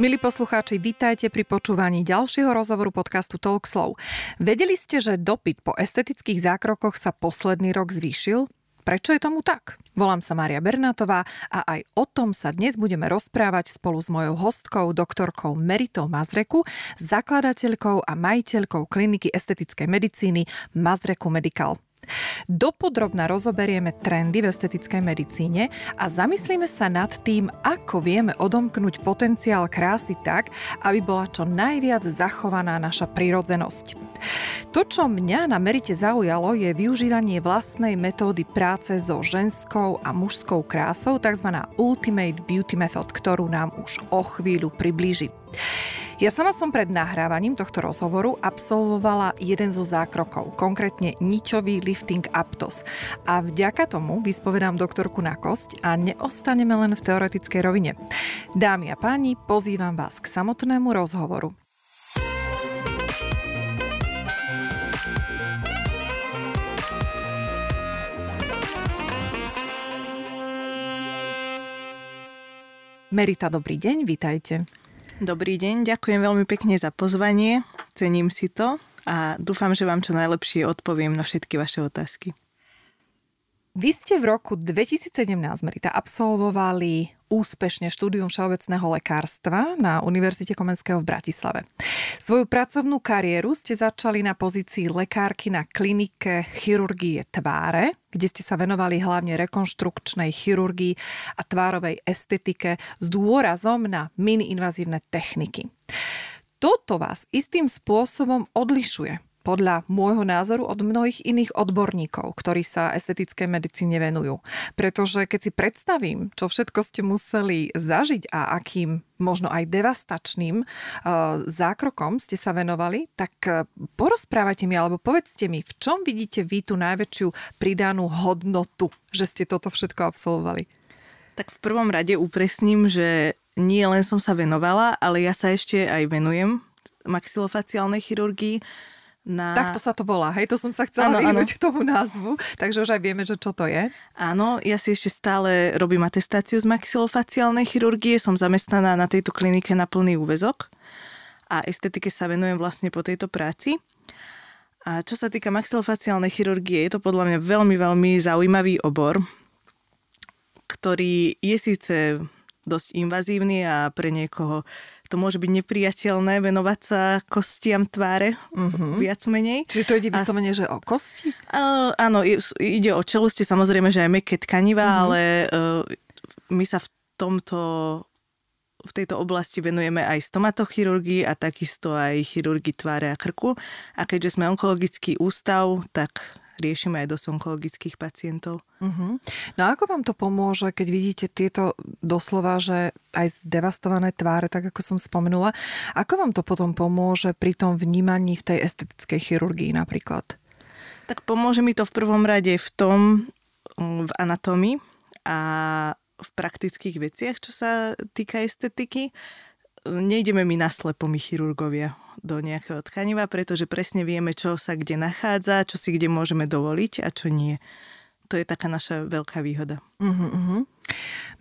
Milí poslucháči, vítajte pri počúvaní ďalšieho rozhovoru podcastu Talk Slow. Vedeli ste, že dopyt po estetických zákrokoch sa posledný rok zvýšil? Prečo je tomu tak? Volám sa Mária Bernátová a aj o tom sa dnes budeme rozprávať spolu s mojou hostkou, doktorkou Meritou Mazreku, zakladateľkou a majiteľkou kliniky estetickej medicíny Mazreku Medical. Dopodrobna rozoberieme trendy v estetickej medicíne a zamyslíme sa nad tým, ako vieme odomknúť potenciál krásy tak, aby bola čo najviac zachovaná naša prírodzenosť. To, čo mňa na merite zaujalo, je využívanie vlastnej metódy práce so ženskou a mužskou krásou, tzv. Ultimate Beauty Method, ktorú nám už o chvíľu priblíži. Ja sama som pred nahrávaním tohto rozhovoru absolvovala jeden zo zákrokov, konkrétne ničový lifting aptos. A vďaka tomu vyspovedám doktorku na kosť a neostaneme len v teoretickej rovine. Dámy a páni, pozývam vás k samotnému rozhovoru. Merita, dobrý deň, vítajte. Dobrý deň, ďakujem veľmi pekne za pozvanie, cením si to a dúfam, že vám čo najlepšie odpoviem na všetky vaše otázky. Vy ste v roku 2017, Merita, absolvovali úspešne štúdium všeobecného lekárstva na Univerzite Komenského v Bratislave. Svoju pracovnú kariéru ste začali na pozícii lekárky na klinike chirurgie tváre, kde ste sa venovali hlavne rekonštrukčnej chirurgii a tvárovej estetike s dôrazom na mini-invazívne techniky. Toto vás istým spôsobom odlišuje podľa môjho názoru od mnohých iných odborníkov, ktorí sa estetickej medicíne venujú. Pretože keď si predstavím, čo všetko ste museli zažiť a akým možno aj devastačným uh, zákrokom ste sa venovali, tak uh, porozprávajte mi alebo povedzte mi, v čom vidíte vy tú najväčšiu pridanú hodnotu, že ste toto všetko absolvovali? Tak v prvom rade upresním, že nie len som sa venovala, ale ja sa ešte aj venujem maxilofaciálnej chirurgii na... Takto sa to volá, hej, to som sa chcela ano, vyhnúť ano. k tomu názvu, takže už aj vieme, že čo to je. Áno, ja si ešte stále robím atestáciu z maxilofaciálnej chirurgie, som zamestnaná na tejto klinike na plný úvezok a estetike sa venujem vlastne po tejto práci. A čo sa týka maxilofaciálnej chirurgie, je to podľa mňa veľmi, veľmi zaujímavý obor, ktorý je síce dosť invazívny a pre niekoho to môže byť nepriateľné venovať sa kostiam tváre, uh-huh. viac menej. Čiže to ide vyslovene, že o kosti? Uh, áno, ide o čelusti, samozrejme, že aj meké tkaniva, uh-huh. ale uh, my sa v tomto v tejto oblasti venujeme aj stomatochirurgii a takisto aj chirurgii tváre a krku. A keďže sme onkologický ústav, tak riešime aj dosť onkologických pacientov. Uh-huh. No a ako vám to pomôže, keď vidíte tieto doslova, že aj zdevastované tváre, tak ako som spomenula, ako vám to potom pomôže pri tom vnímaní v tej estetickej chirurgii napríklad? Tak pomôže mi to v prvom rade v tom, mm, v anatómii a v praktických veciach, čo sa týka estetiky nejdeme my naslepo, my chirurgovia, do nejakého tkaniva, pretože presne vieme, čo sa kde nachádza, čo si kde môžeme dovoliť a čo nie. To je taká naša veľká výhoda. Uh-huh, uh-huh.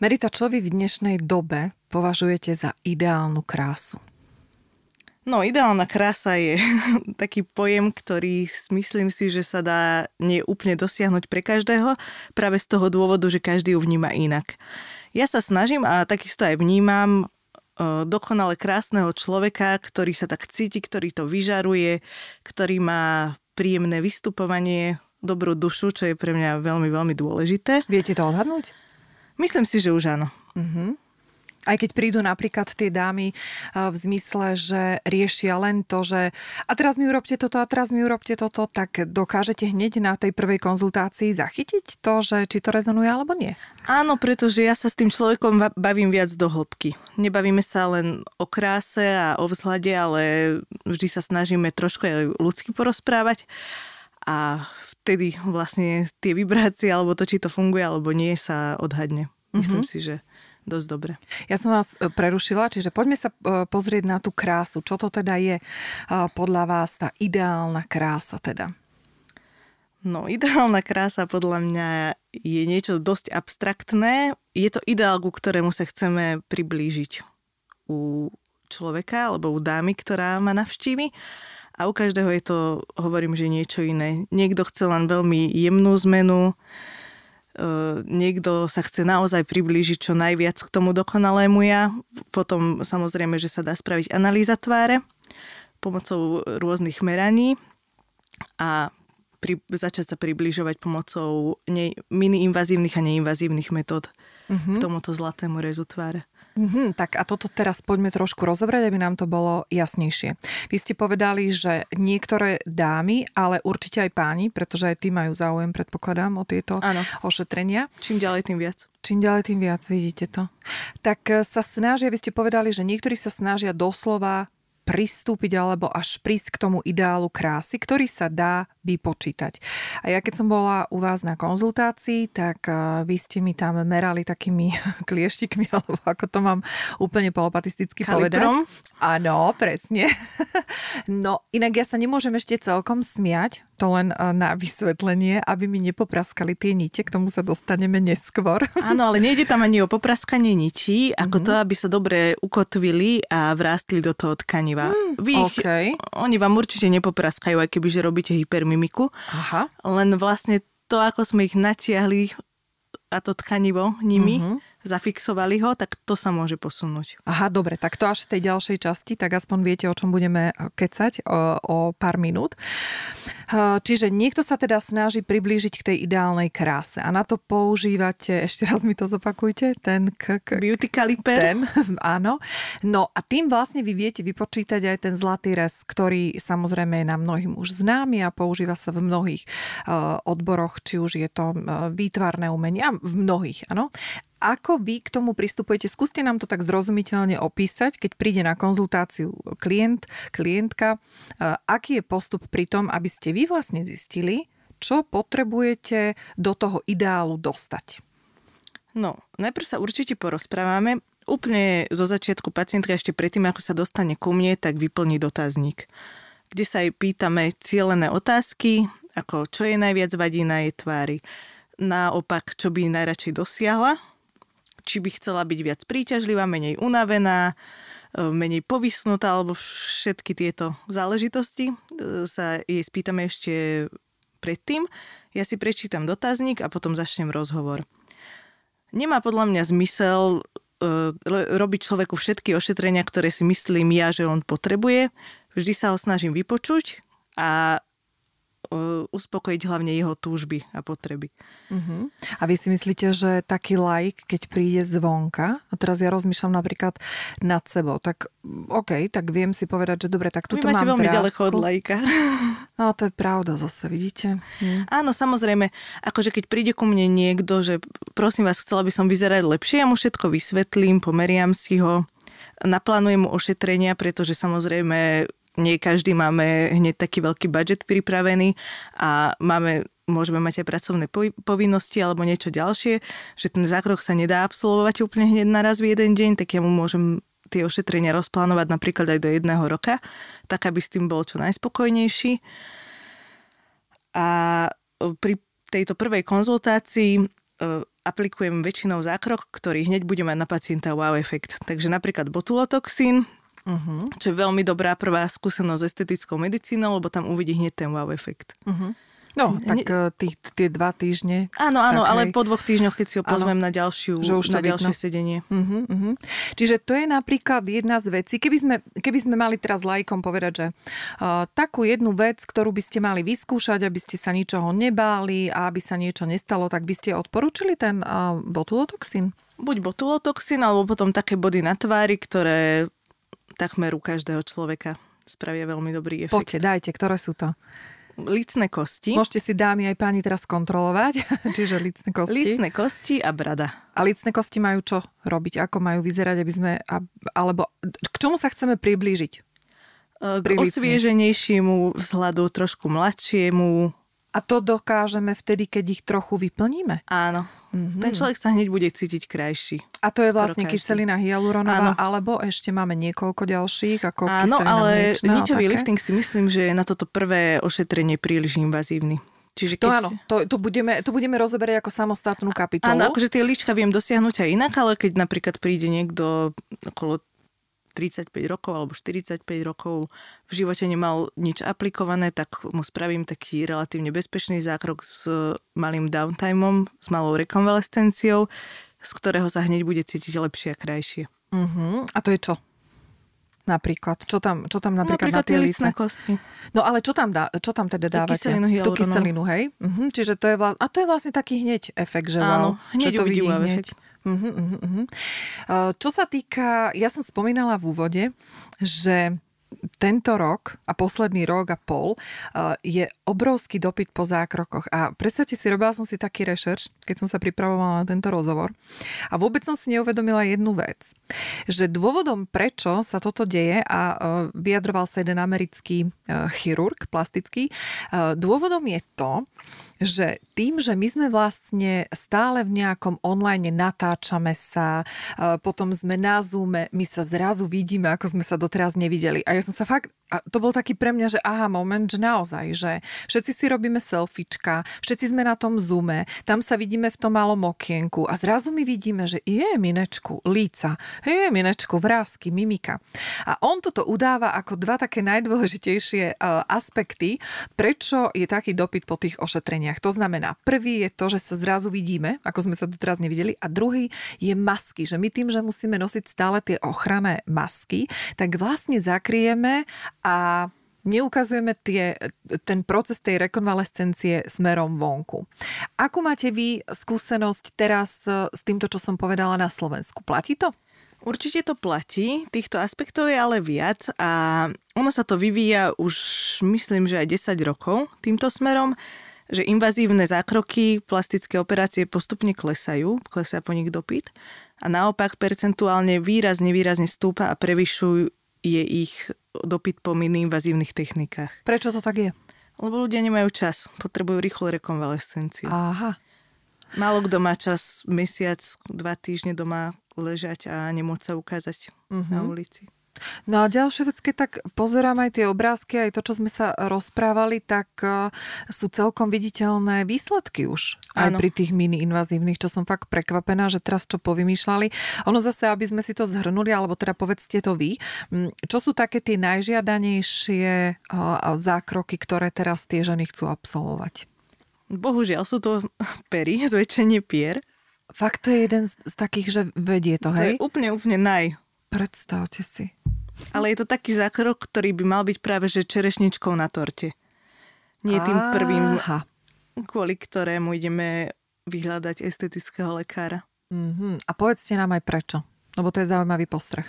Merita, čo vy v dnešnej dobe považujete za ideálnu krásu? No, ideálna krása je taký pojem, ktorý myslím si, že sa dá nie úplne dosiahnuť pre každého, práve z toho dôvodu, že každý ju vníma inak. Ja sa snažím a takisto aj vnímam dokonale krásneho človeka, ktorý sa tak cíti, ktorý to vyžaruje, ktorý má príjemné vystupovanie, dobrú dušu, čo je pre mňa veľmi, veľmi dôležité. Viete to odhadnúť? Myslím si, že už áno. Uh-huh. Aj keď prídu napríklad tie dámy v zmysle, že riešia len to, že a teraz mi urobte toto a teraz mi urobte toto, tak dokážete hneď na tej prvej konzultácii zachytiť to, že či to rezonuje alebo nie? Áno, pretože ja sa s tým človekom bavím viac do hĺbky. Nebavíme sa len o kráse a o vzhľade, ale vždy sa snažíme trošku aj ľudsky porozprávať a vtedy vlastne tie vibrácie alebo to, či to funguje alebo nie, sa odhadne. Myslím mm-hmm. si, že dosť dobre. Ja som vás e, prerušila, čiže poďme sa e, pozrieť na tú krásu. Čo to teda je e, podľa vás tá ideálna krása teda? No, ideálna krása podľa mňa je niečo dosť abstraktné. Je to ideál, ku ktorému sa chceme priblížiť u človeka alebo u dámy, ktorá ma navštívi. A u každého je to, hovorím, že niečo iné. Niekto chce len veľmi jemnú zmenu, niekto sa chce naozaj priblížiť čo najviac k tomu dokonalému ja. Potom samozrejme, že sa dá spraviť analýza tváre pomocou rôznych meraní a pri, začať sa približovať pomocou ne, mini-invazívnych a neinvazívnych metód mm-hmm. k tomuto zlatému rezu tváre. Mm-hmm, tak a toto teraz poďme trošku rozobrať, aby nám to bolo jasnejšie. Vy ste povedali, že niektoré dámy, ale určite aj páni, pretože aj tí majú záujem, predpokladám, o tieto ano. ošetrenia. Čím ďalej, tým viac. Čím ďalej, tým viac, vidíte to. Tak e, sa snažia, vy ste povedali, že niektorí sa snažia doslova pristúpiť alebo až prísť k tomu ideálu krásy, ktorý sa dá vypočítať. A ja keď som bola u vás na konzultácii, tak eh, vy ste mi tam merali takými klieštikmi, alebo ako to mám úplne polopatisticky Kalibrom. povedať. Áno, presne. No, inak ja sa nemôžem ešte celkom smiať, to len eh, na vysvetlenie, aby mi nepopraskali tie nite, k tomu sa dostaneme neskôr. Áno, ale nejde tam ani o popraskanie nití, ako mm-hmm. to, aby sa dobre ukotvili a vrástli do toho tkaniva používa. Mm, Vy ich, okay. Oni vám určite nepopraskajú, aj keby že robíte hypermimiku. Aha. Len vlastne to, ako sme ich natiahli a to tkanivo nimi, uh-huh zafixovali ho, tak to sa môže posunúť. Aha, dobre, tak to až v tej ďalšej časti, tak aspoň viete, o čom budeme eh, kecať o, o pár minút. Eh, čiže niekto sa teda snaží priblížiť k tej ideálnej kráse a na to používate, ešte raz mi to zopakujte, ten k, k, beauty caliper. Ten, áno. No a tým vlastne vy viete vypočítať aj ten zlatý res, ktorý samozrejme je nám mnohým už známy a používa sa v mnohých uh, odboroch, či už je to uh, výtvarné umenie, v mnohých, áno. Ako vy k tomu pristupujete? Skúste nám to tak zrozumiteľne opísať, keď príde na konzultáciu klient, klientka. Aký je postup pri tom, aby ste vy vlastne zistili, čo potrebujete do toho ideálu dostať? No, najprv sa určite porozprávame. Úplne zo začiatku pacientka ešte predtým, ako sa dostane ku mne, tak vyplní dotazník, kde sa jej pýtame cielené otázky, ako čo je najviac vadí na jej tvári, naopak, čo by najradšej dosiahla či by chcela byť viac príťažlivá, menej unavená, e, menej povysnutá, alebo všetky tieto záležitosti e, sa jej spýtame ešte predtým. Ja si prečítam dotazník a potom začnem rozhovor. Nemá podľa mňa zmysel e, robiť človeku všetky ošetrenia, ktoré si myslím ja, že on potrebuje. Vždy sa ho snažím vypočuť a uspokojiť hlavne jeho túžby a potreby. Uh-huh. A vy si myslíte, že taký like, keď príde zvonka, a teraz ja rozmýšľam napríklad nad sebou, tak OK, tak viem si povedať, že dobre, tak tuto Vy máte mám veľmi prásku. ďaleko od lajka. No to je pravda zase, vidíte? Hm. Áno, samozrejme, akože keď príde ku mne niekto, že prosím vás, chcela by som vyzerať lepšie, ja mu všetko vysvetlím, pomeriam si ho, naplánujem mu ošetrenia, pretože samozrejme nie každý máme hneď taký veľký budget pripravený a máme môžeme mať aj pracovné povinnosti alebo niečo ďalšie, že ten zákrok sa nedá absolvovať úplne hneď naraz v jeden deň, tak ja mu môžem tie ošetrenia rozplánovať napríklad aj do jedného roka, tak aby s tým bol čo najspokojnejší. A pri tejto prvej konzultácii e, aplikujem väčšinou zákrok, ktorý hneď bude mať na pacienta wow efekt. Takže napríklad botulotoxín, uh-huh. čo je veľmi dobrá prvá skúsenosť s estetickou medicínou, lebo tam uvidí hneď ten wow efekt. Uh-huh. No, tak eh, tých, tie dva týždne. Áno, áno, tak, ale hej. po dvoch týždňoch, keď si ho pozvem áno, na, ďalšiu, že už na ďalšie sedenie. Uh-huh, uh-huh. Čiže to je napríklad jedna z vecí, keby sme, keby sme mali teraz lajkom povedať, že uh, takú jednu vec, ktorú by ste mali vyskúšať, aby ste sa ničoho nebáli a aby sa niečo nestalo, tak by ste odporúčili ten uh, botulotoxín? Buď botulotoxín, alebo potom také body na tvári, ktoré takmer u každého človeka spravia veľmi dobrý efekt. Poďte, dajte, ktoré sú to? Licné kosti. Môžete si dámy aj páni teraz kontrolovať, čiže licné kosti. Licné kosti a brada. A licné kosti majú čo robiť? Ako majú vyzerať, aby sme... Alebo k čomu sa chceme priblížiť? K osvieženejšiemu vzhľadu, trošku mladšiemu, a to dokážeme vtedy, keď ich trochu vyplníme? Áno. Mm-hmm. Ten človek sa hneď bude cítiť krajší. A to je vlastne každý. kyselina hyaluronová, Áno. alebo ešte máme niekoľko ďalších, ako Áno, ale niťový lifting si myslím, že je na toto prvé ošetrenie príliš invazívny. Čiže keď... To áno, to, to, budeme, to budeme rozoberať ako samostatnú kapitolu. Áno, akože tie líčka viem dosiahnuť aj inak, ale keď napríklad príde niekto okolo 35 rokov alebo 45 rokov v živote nemal nič aplikované, tak mu spravím taký relatívne bezpečný zákrok s malým downtimeom, s malou rekonvalescenciou, z ktorého sa hneď bude cítiť lepšie a krajšie. Uh-huh. A to je čo? Napríklad? Čo tam, čo tam napríklad, napríklad na tie lícne kosti. No ale čo tam, dá, čo tam teda dávate? Kyselinu Tú kyselinu, hej? Uh-huh. Čiže to je, vla... a to je vlastne taký hneď efekt, že Áno, wow, hneď to vidí hneď. Uh-huh, uh-huh, uh-huh. Čo sa týka, ja som spomínala v úvode, že tento rok a posledný rok a pol uh, je obrovský dopyt po zákrokoch. A predstavte si, robila som si taký rešerš, keď som sa pripravovala na tento rozhovor. A vôbec som si neuvedomila jednu vec. Že dôvodom, prečo sa toto deje, a uh, vyjadroval sa jeden americký uh, chirurg plastický, dôvodom je to, že tým, že my sme vlastne stále v nejakom online natáčame sa, potom sme na Zoome, my sa zrazu vidíme, ako sme sa doteraz nevideli. A ja som sa fakt, a to bol taký pre mňa, že aha, moment, že naozaj, že všetci si robíme selfiečka, všetci sme na tom Zoome, tam sa vidíme v tom malom okienku a zrazu my vidíme, že je minečku, líca, je minečku, vrázky, mimika. A on toto udáva ako dva také najdôležitejšie uh, aspekty, prečo je taký dopyt po tých ošetreniach. To znamená, prvý je to, že sa zrazu vidíme, ako sme sa doteraz nevideli, a druhý je masky, že my tým, že musíme nosiť stále tie ochranné masky, tak vlastne zakrieme a neukazujeme tie, ten proces tej rekonvalescencie smerom vonku. Akú máte vy skúsenosť teraz s týmto, čo som povedala na Slovensku? Platí to? Určite to platí, týchto aspektov je ale viac a ono sa to vyvíja už myslím, že aj 10 rokov týmto smerom, že invazívne zákroky, plastické operácie postupne klesajú, klesá po nich dopyt a naopak percentuálne výrazne, výrazne stúpa a prevyšujú je ich dopyt po invazívnych technikách. Prečo to tak je? Lebo ľudia nemajú čas, potrebujú rýchlu rekonvalescenciu. Aha. Málo kto má čas mesiac, dva týždne doma ležať a nemôcť sa ukázať uh-huh. na ulici. No a ďalšia vec, keď tak pozerám aj tie obrázky, aj to, čo sme sa rozprávali, tak uh, sú celkom viditeľné výsledky už. Aj ano. pri tých mini-invazívnych, čo som fakt prekvapená, že teraz čo povymýšľali. Ono zase, aby sme si to zhrnuli, alebo teda povedzte to vy, čo sú také tie najžiadanejšie uh, zákroky, ktoré teraz tie ženy chcú absolvovať? Bohužiaľ sú to pery, zväčšenie pier. Fakt to je jeden z, z takých, že vedie to, hej? To je úplne, úplne naj. Predstavte si. Ale je to taký zákrok, ktorý by mal byť práve že čerešničkou na torte. Nie tým prvým, Aha. kvôli ktorému ideme vyhľadať estetického lekára. Mm-hmm. A povedzte nám aj prečo, lebo to je zaujímavý postreh.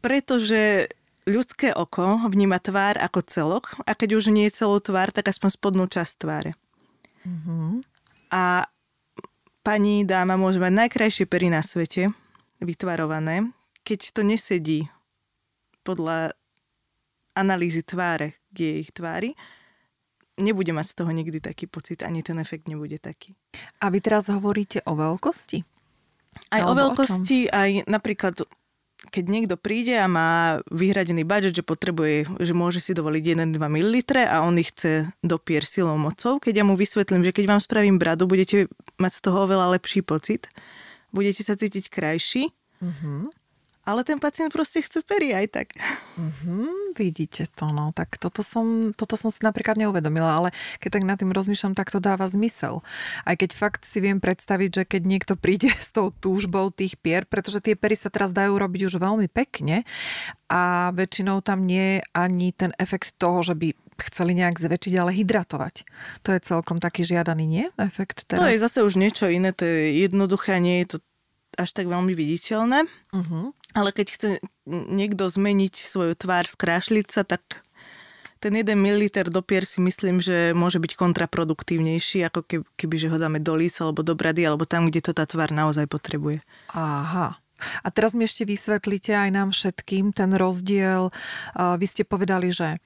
Pretože ľudské oko vníma tvár ako celok a keď už nie je celú tvár, tak aspoň spodnú časť tváre. Mm-hmm. A pani dáma môže mať najkrajšie pery na svete, vytvarované, keď to nesedí podľa analýzy tváre k jej tvári, nebude mať z toho nikdy taký pocit, ani ten efekt nebude taký. A vy teraz hovoríte o veľkosti? Aj Alebo o veľkosti, o aj napríklad keď niekto príde a má vyhradený budget, že potrebuje, že môže si dovoliť 1-2 ml a on ich chce dopier silou mocou, keď ja mu vysvetlím, že keď vám spravím bradu, budete mať z toho oveľa lepší pocit, budete sa cítiť krajší, uh-huh. Ale ten pacient proste chce pery aj tak. Mm-hmm, vidíte to, no. Tak toto som, toto som si napríklad neuvedomila, ale keď tak nad tým rozmýšľam, tak to dáva zmysel. Aj keď fakt si viem predstaviť, že keď niekto príde s tou túžbou tých pier, pretože tie pery sa teraz dajú robiť už veľmi pekne a väčšinou tam nie je ani ten efekt toho, že by chceli nejak zväčšiť, ale hydratovať. To je celkom taký žiadaný, nie? Efekt teraz. To je zase už niečo iné, to je jednoduché, nie je to až tak veľmi viditeľné. Uh-huh. Ale keď chce niekto zmeniť svoju tvár, skrášliť sa, tak ten 1 ml do pier si myslím, že môže byť kontraproduktívnejší, ako keby, keby že ho dáme do líca alebo do brady, alebo tam, kde to tá tvár naozaj potrebuje. Aha. A teraz mi ešte vysvetlíte aj nám všetkým ten rozdiel. Vy ste povedali, že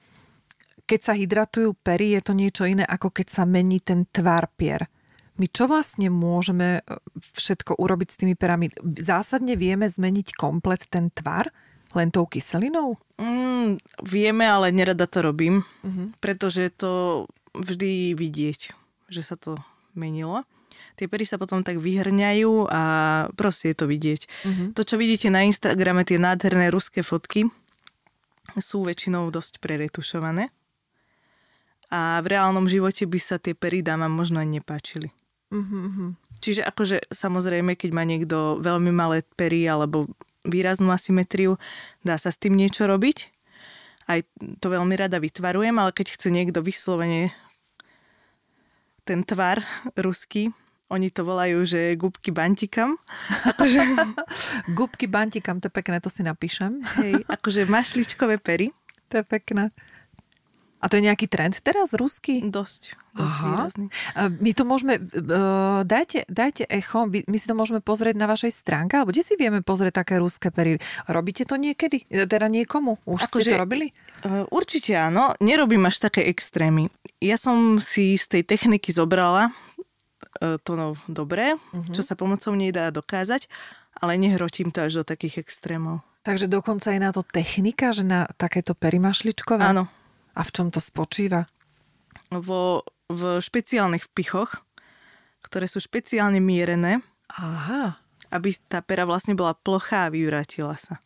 keď sa hydratujú pery, je to niečo iné, ako keď sa mení ten tvár pier. My čo vlastne môžeme e, všetko urobiť s tými perami? Zásadne vieme zmeniť komplet ten tvar? Len tou kyselinou? Mm, vieme, ale nerada to robím, uh-huh. pretože to vždy vidieť, že sa to menilo. Tie pery sa potom tak vyhrňajú a proste je to vidieť. Mhm. To, čo vidíte na Instagrame, tie nádherné ruské fotky, sú väčšinou dosť preretušované. A v reálnom živote by sa tie pery dámam možno aj nepáčili. Mhm, mhm. Čiže akože samozrejme, keď má niekto veľmi malé pery alebo výraznú asymetriu, dá sa s tým niečo robiť. Aj to veľmi rada vytvarujem, ale keď chce niekto vyslovene ten tvar ruský, oni to volajú, že gubky bantikam. Akože, Gubky bantikam, to je pekné, to si napíšem. hej, akože mašličkové pery. To je pekné. A to je nejaký trend teraz, ruský? Dosť, dosť Aha. výrazný. A My to môžeme, uh, dajte, dajte echo, my si to môžeme pozrieť na vašej stránke, alebo kde si vieme pozrieť také ruské pery? Robíte to niekedy? E, Teda niekomu? Už ste Akože- to robili? Uh, Určite áno, nerobím až také extrémy. Ja som si z tej techniky zobrala uh, to no, dobré, Mhm. čo sa pomocou nej dá dokázať, ale nehrotím to až do takých extrémov. Takže dokonca je na to technika, že na takéto pery mašličkové? Áno, A v čom to spočíva? vo, v špeciálnych vpichoch, ktoré sú špeciálne mierené, Aha, aby tá pera vlastne bola plochá a vyvratila sa.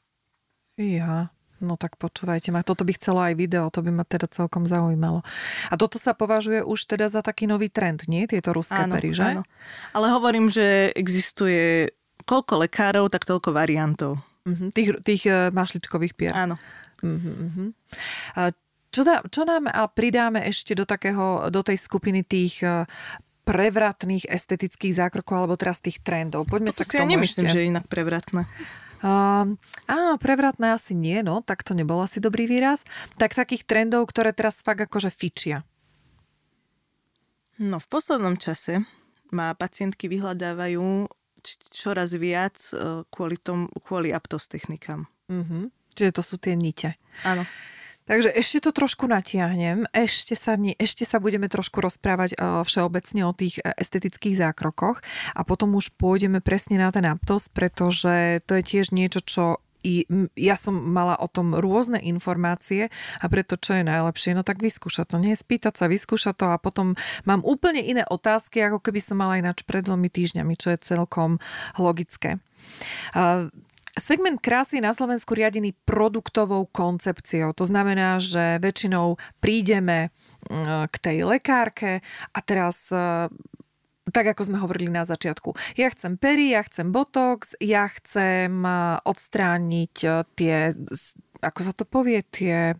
ja. No tak počúvajte ma, toto by chcelo aj video, to by ma teda celkom zaujímalo. A toto sa považuje už teda za taký nový trend, nie? Tieto ruské Áno, pery, že? áno. Ale hovorím, že existuje koľko lekárov, tak toľko variantov. Mhm, tých, tých e, mašličkových pier. Áno. Mhm, mhm. A Čo, dá, čo nám a pridáme ešte do, takého, do tej skupiny tých e, prevratných estetických zákrokov alebo teraz tých trendov? Poďme sa To si k ja tomu nemyslím, ešte. že je inak prevratné. Á, prevratné asi nie, no, tak to nebol asi dobrý výraz. Tak takých trendov, ktoré teraz fakt akože fičia. No v poslednom čase ma pacientky vyhľadávajú čoraz viac e, kvôli, tom, kvôli aptos technikám. Mhm. Čiže to sú tie nite. Áno. Takže ešte to trošku natiahnem, ešte sa, ešte sa budeme trošku rozprávať uh, všeobecne o tých uh, estetických zákrokoch a potom už pôjdeme presne na ten aptos, pretože to je tiež niečo, čo i ja som mala o tom rôzne informácie a preto čo je najlepšie, no tak vyskúšať to, nie? Spýtať sa, vyskúšať to a potom mám úplne iné otázky, ako keby som mala ináč pred dvomi týždňami, čo je celkom logické. Segment krásy je na Slovensku riadený produktovou koncepciou. To znamená, že väčšinou prídeme mm, k tej lekárke a teraz e, tak ako sme hovorili na začiatku. Ja chcem pery, ja chcem botox, ja chcem e, odstrániť e, tie, ako sa to povie, tie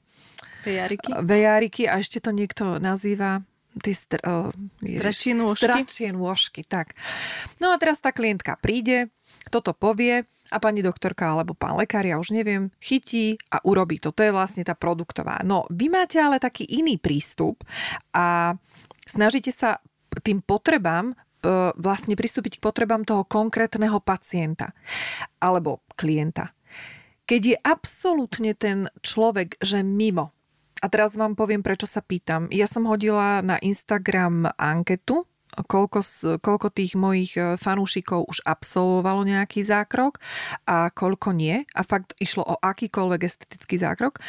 Pejariky? vejáriky a ešte to niekto nazýva tie str- uh, Stračie nôžky? Stračie nôžky, tak. No a teraz tá klientka príde, toto povie a pani doktorka alebo pán lekár, ja už neviem, chytí a urobí to. To je vlastne tá produktová. No, vy máte ale taký iný prístup a snažíte sa tým potrebám e, vlastne pristúpiť k potrebám toho konkrétneho pacienta alebo klienta. Keď je absolútne ten človek, že mimo, a teraz vám poviem, prečo sa pýtam. Ja som hodila na Instagram anketu, koľko, koľko tých mojich e, fanúšikov už absolvovalo nejaký zákrok a koľko nie. A fakt išlo o akýkoľvek estetický zákrok.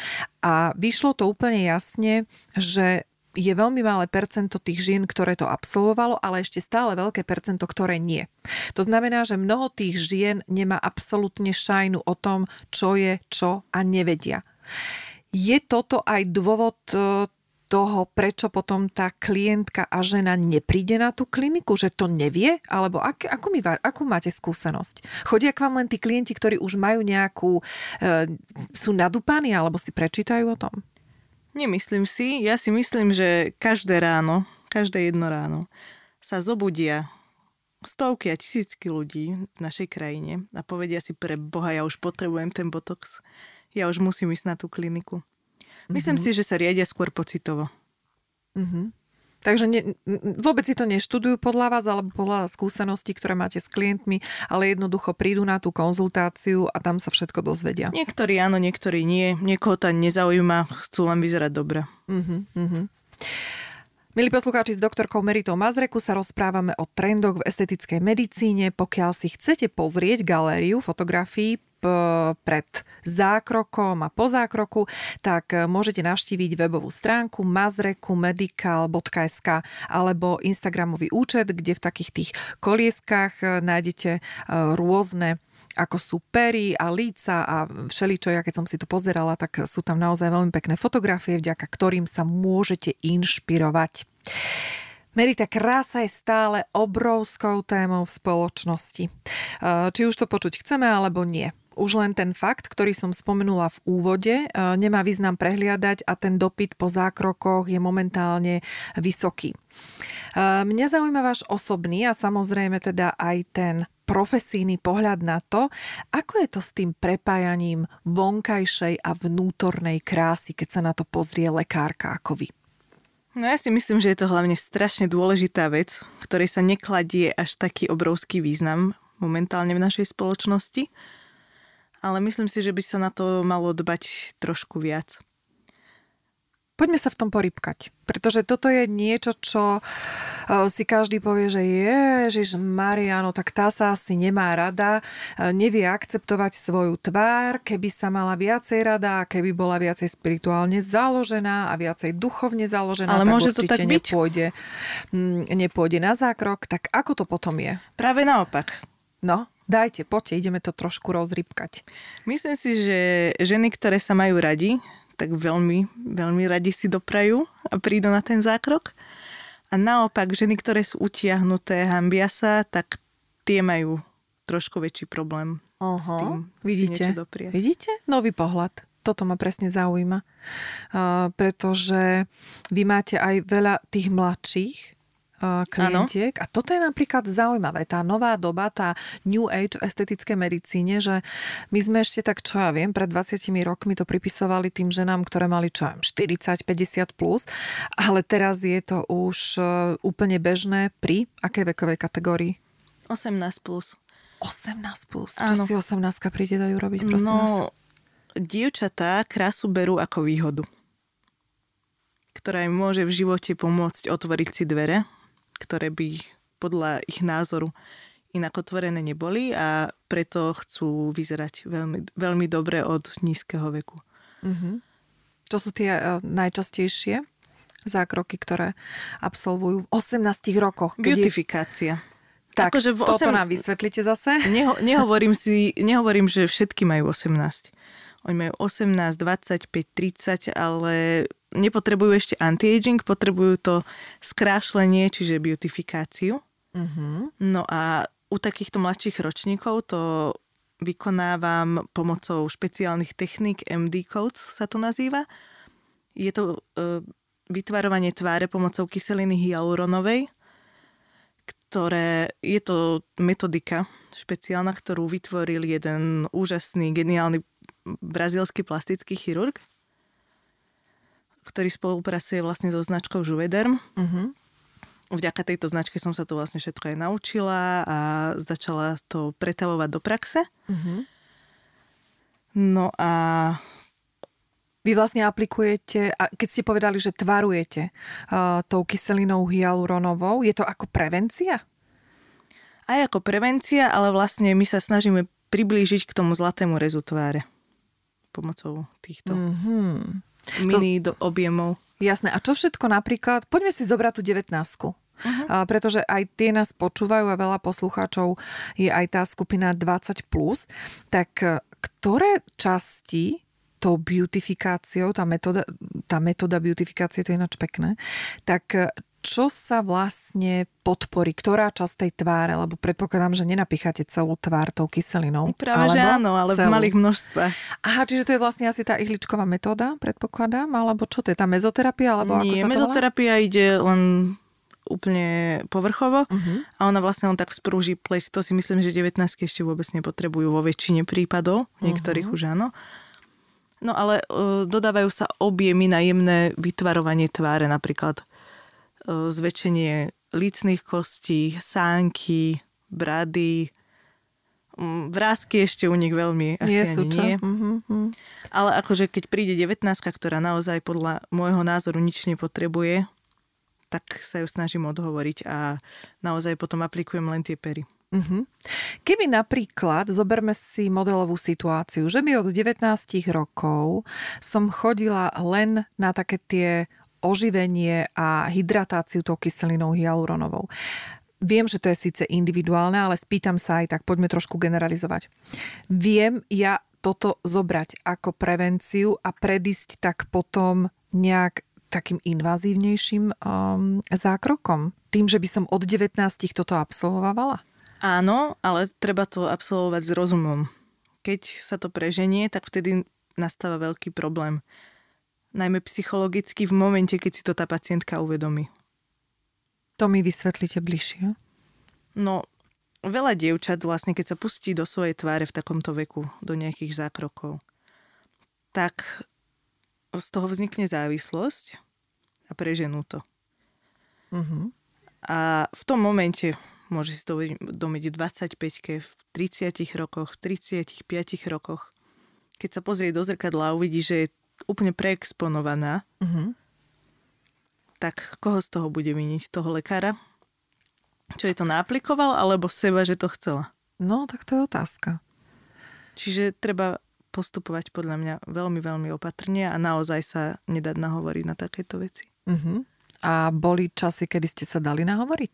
A vyšlo to úplne jasne, že je veľmi malé percento tých žien, ktoré to absolvovalo, ale ešte stále veľké percento, ktoré nie. To znamená, že mnoho tých žien nemá absolútne šajnu o tom, čo je čo a nevedia. Je toto aj dôvod e, toho, prečo potom tá klientka a žena nepríde na tú kliniku, že to nevie? Alebo ak, akú, my, akú máte skúsenosť? Chodia k vám len tí klienti, ktorí už majú nejakú, e, sú nadúpaní alebo si prečítajú o tom? Nemyslím si. Ja si myslím, že každé ráno, každé jedno ráno sa zobudia stovky a tisícky ľudí v našej krajine a povedia si pre Boha, ja už potrebujem ten botox. Ja už musím ísť na tú kliniku. Myslím Mhm. si, že sa riadia skôr pocitovo. Mhm. Takže ne, vôbec si to neštudujú podľa vás alebo podľa skúseností, ktoré máte s klientmi, ale jednoducho prídu na tú konzultáciu a tam sa všetko dozvedia. Niektorí áno, niektorí nie. Niekoho to nezaujíma, chcú len vyzerať dobre. Uh-huh, uh-huh. Milí poslucháči, s doktorkou Meritou Mazreku sa rozprávame o trendoch v estetickej medicíne. Pokiaľ si chcete pozrieť galériu fotografií pred zákrokom a po zákroku, tak môžete navštíviť webovú stránku mazrekumedical.sk alebo Instagramový účet, kde v takých tých kolieskách nájdete e, rôzne ako sú pery a líca a všeličo. Ja keď som si to pozerala, tak sú tam naozaj veľmi pekné fotografie, vďaka ktorým sa môžete inšpirovať. Merita, krása je stále obrovskou témou v spoločnosti. Či už to počuť chceme, alebo nie. Už len ten fakt, ktorý som spomenula v úvode, nemá význam prehliadať a ten dopyt po zákrokoch je momentálne vysoký. Mňa zaujíma váš osobný a samozrejme teda aj ten profesijný pohľad na to, ako je to s tým prepájaním vonkajšej a vnútornej krásy, keď sa na to pozrie lekárka ako vy. No ja si myslím, že je to hlavne strašne dôležitá vec, ktorej sa nekladie až taký obrovský význam momentálne v našej spoločnosti. Ale myslím si, že by sa na to malo dbať trošku viac. Poďme sa v tom porybkať, pretože toto je niečo, čo e, si každý povie, že Ježiš Mariano, tak tá sa asi nemá rada, e, nevie akceptovať svoju tvár, keby sa mala viacej rada, keby bola viacej spirituálne založená a viacej duchovne založená, Ale tak môže to tak byť? Nepôjde, nepôjde na zákrok, tak ako to potom je? Práve naopak. No, dajte, poďte, ideme to trošku rozrybkať. Myslím si, že ženy, ktoré sa majú radi, tak veľmi, veľmi radi si doprajú a prídu na ten zákrok. A naopak, ženy, ktoré sú utiahnuté, hambia sa, tak tie majú trošku väčší problém Oho, s tým vidíte, vidíte? Nový pohľad. Toto ma presne zaujíma. Uh, pretože vy máte aj veľa tých mladších, klientiek. Ano. A toto je napríklad zaujímavé. Tá nová doba, tá New Age v estetickej medicíne, že my sme ešte tak, čo ja viem, pred 20 rokmi to pripisovali tým ženám, ktoré mali čo ja viem, 40, 50 plus, ale teraz je to už e, úplne bežné pri akej vekovej kategórii? 18 plus. 18 plus? Čo si 18 príde dajú robiť, prosím no, dievčatá krásu berú ako výhodu ktorá im môže v živote pomôcť otvoriť si dvere ktoré by podľa ich názoru inak otvorené neboli a preto chcú vyzerať veľmi, veľmi dobre od nízkeho veku. Mm-hmm. Čo sú tie uh, najčastejšie zákroky, ktoré absolvujú v 18 rokoch? Beautifikácia. Je... Tak, akože v toto 8... nám vysvetlite zase. Neho, nehovorím, si, nehovorím, že všetky majú 18. Oni majú 18, 25, 30, ale nepotrebujú ešte anti-aging, potrebujú to skrášlenie, čiže beautifikáciu. Uh-huh. No a u takýchto mladších ročníkov to vykonávam pomocou špeciálnych techník, MD codes sa to nazýva. Je to e, vytvarovanie tváre pomocou kyseliny hyaluronovej, ktoré je to metodika špeciálna, ktorú vytvoril jeden úžasný, geniálny brazílsky plastický chirurg, ktorý spolupracuje vlastne so značkou Juvederm. Uh-huh. Vďaka tejto značke som sa to vlastne všetko aj naučila a začala to pretavovať do praxe. Uh-huh. No a vy vlastne aplikujete, a keď ste povedali, že tvarujete uh, tou kyselinou hyaluronovou, je to ako prevencia? Aj ako prevencia, ale vlastne my sa snažíme priblížiť k tomu zlatému rezu tváre pomocou týchto mm-hmm. Mini to... objemov. Jasné. A čo všetko napríklad, poďme si zobrať tú 19 Uh-huh. A, pretože aj tie nás počúvajú a veľa poslucháčov je aj tá skupina 20+. Plus, tak e, ktoré časti tou beautifikáciou, tá metóda, tá metóda beautifikácie, to je ináč pekné, tak e, čo sa vlastne podporí, ktorá časť tej tváre, lebo predpokladám, že nenapicháte celú tvár tou kyselinou. Práve, že áno, ale celú. v malých množstvách. Aha, čiže to je vlastne asi tá ihličková metóda, predpokladám, alebo čo to je, tá mezoterapia? Alebo Nie, ako sa mezoterapia volá? ide len úplne povrchovo uh-huh. a ona vlastne len tak sprúži pleť. To si myslím, že 19 ešte vôbec nepotrebujú vo väčšine prípadov, niektorých uh-huh. už áno. No ale uh, dodávajú sa objemy na jemné vytvarovanie tváre, napríklad zväčšenie lícnych kostí, sánky, brady, vrázky ešte u nich veľmi asi nie sú, ani nie. Mm-hmm. Ale akože keď príde 19 ktorá naozaj podľa môjho názoru nič nepotrebuje, tak sa ju snažím odhovoriť a naozaj potom aplikujem len tie pery. Uh-huh. Keby napríklad, zoberme si modelovú situáciu, že by od 19 rokov som chodila len na také tie oživenie a hydratáciu tou kyselinou hyaluronovou. Viem, že to je síce individuálne, ale spýtam sa aj tak, poďme trošku generalizovať. Viem ja toto zobrať ako prevenciu a predísť tak potom nejak takým invazívnejším um, zákrokom? Tým, že by som od 19 toto absolvovala? Áno, ale treba to absolvovať s rozumom. Keď sa to preženie, tak vtedy nastáva veľký problém. Najmä psychologicky v momente, keď si to tá pacientka uvedomí. To mi vysvetlíte bližšie? No, veľa dievčat vlastne, keď sa pustí do svojej tváre v takomto veku, do nejakých zákrokov, tak z toho vznikne závislosť a preženú to. Uh-huh. A v tom momente môže si to uvedomiť v 25 v 30 rokoch, v 35 rokoch. Keď sa pozrie do zrkadla a uvidí, že je úplne preexponovaná, uh-huh. tak koho z toho bude viniť? Toho lekára? Čo je to naaplikoval, alebo seba, že to chcela? No, tak to je otázka. Čiže treba postupovať podľa mňa veľmi, veľmi opatrne a naozaj sa nedať nahovoriť na takéto veci. Uh-huh. A boli časy, kedy ste sa dali nahovoriť?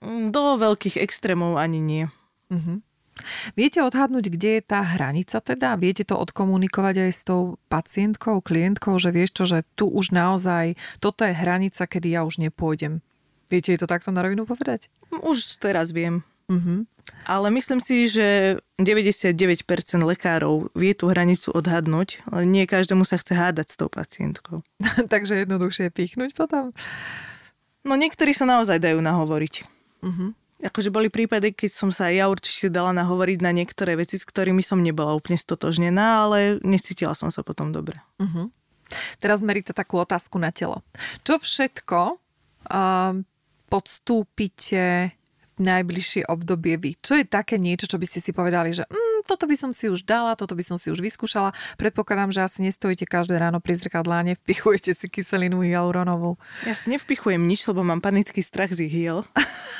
Mm, do veľkých extrémov ani nie. Uh-huh. Viete odhadnúť, kde je tá hranica teda? Viete to odkomunikovať aj s tou pacientkou, klientkou, že vieš čo, že tu už naozaj, toto je hranica, kedy ja už nepôjdem. Viete to takto na rovinu povedať? Už teraz viem. Uh-huh. Ale myslím si, že 99% lekárov vie tú hranicu odhadnúť, ale nie každému sa chce hádať s tou pacientkou. Takže jednoduchšie pichnúť potom? No niektorí sa naozaj dajú nahovoriť. Uh-huh. Akože boli prípady, keď som sa ja určite dala nahovoriť na niektoré veci, s ktorými som nebola úplne stotožnená, ale necítila som sa potom dobre. Uh-huh. Teraz meríte takú otázku na telo. Čo všetko uh, podstúpite najbližšie obdobie vy? Čo je také niečo, čo by ste si povedali, že mm, toto by som si už dala, toto by som si už vyskúšala. Predpokladám, že asi nestojíte každé ráno pri zrkadle a nevpichujete si kyselinu hyaluronovú. Ja si nevpichujem nič, lebo mám panický strach z hyel.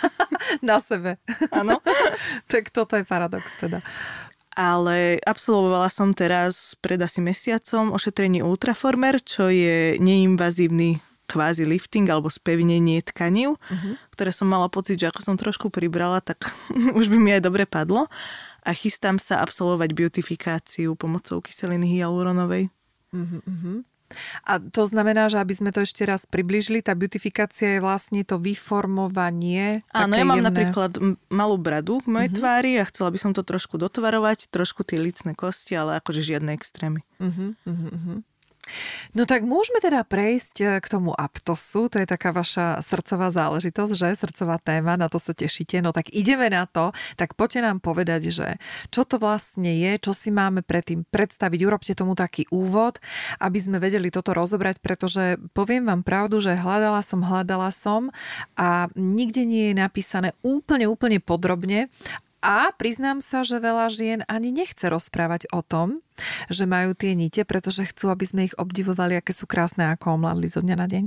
Na sebe. Áno. tak toto je paradox teda ale absolvovala som teraz pred asi mesiacom ošetrenie Ultraformer, čo je neinvazívny kvázi lifting alebo spevnenie tkanív, uh-huh. ktoré som mala pocit, že ako som trošku pribrala, tak už by mi aj dobre padlo. A chystám sa absolvovať beautifikáciu pomocou kyseliny hyaluronovej. Uh-huh. A to znamená, že aby sme to ešte raz približili, tá beautifikácia je vlastne to vyformovanie. Áno, ja mám jemné... napríklad malú bradu v mojej uh-huh. tvári a chcela by som to trošku dotvarovať, trošku tie licné kosti, ale akože žiadne extrémy. Uh-huh, uh-huh. No tak môžeme teda prejsť eh, k tomu aptosu, to je taká vaša srdcová záležitosť, že? Srdcová téma, na to sa tešíte. No tak ideme na to, tak poďte nám povedať, že čo to vlastne je, čo si máme predtým predstaviť, urobte tomu taký úvod, aby sme vedeli toto rozobrať, pretože poviem vám pravdu, že hľadala som, hľadala som a nikde nie je napísané úplne, úplne podrobne a priznám sa, že veľa žien ani nechce rozprávať o tom, že majú tie nite, pretože chcú, aby sme ich obdivovali, aké sú krásne, ako omladli zo dňa na deň.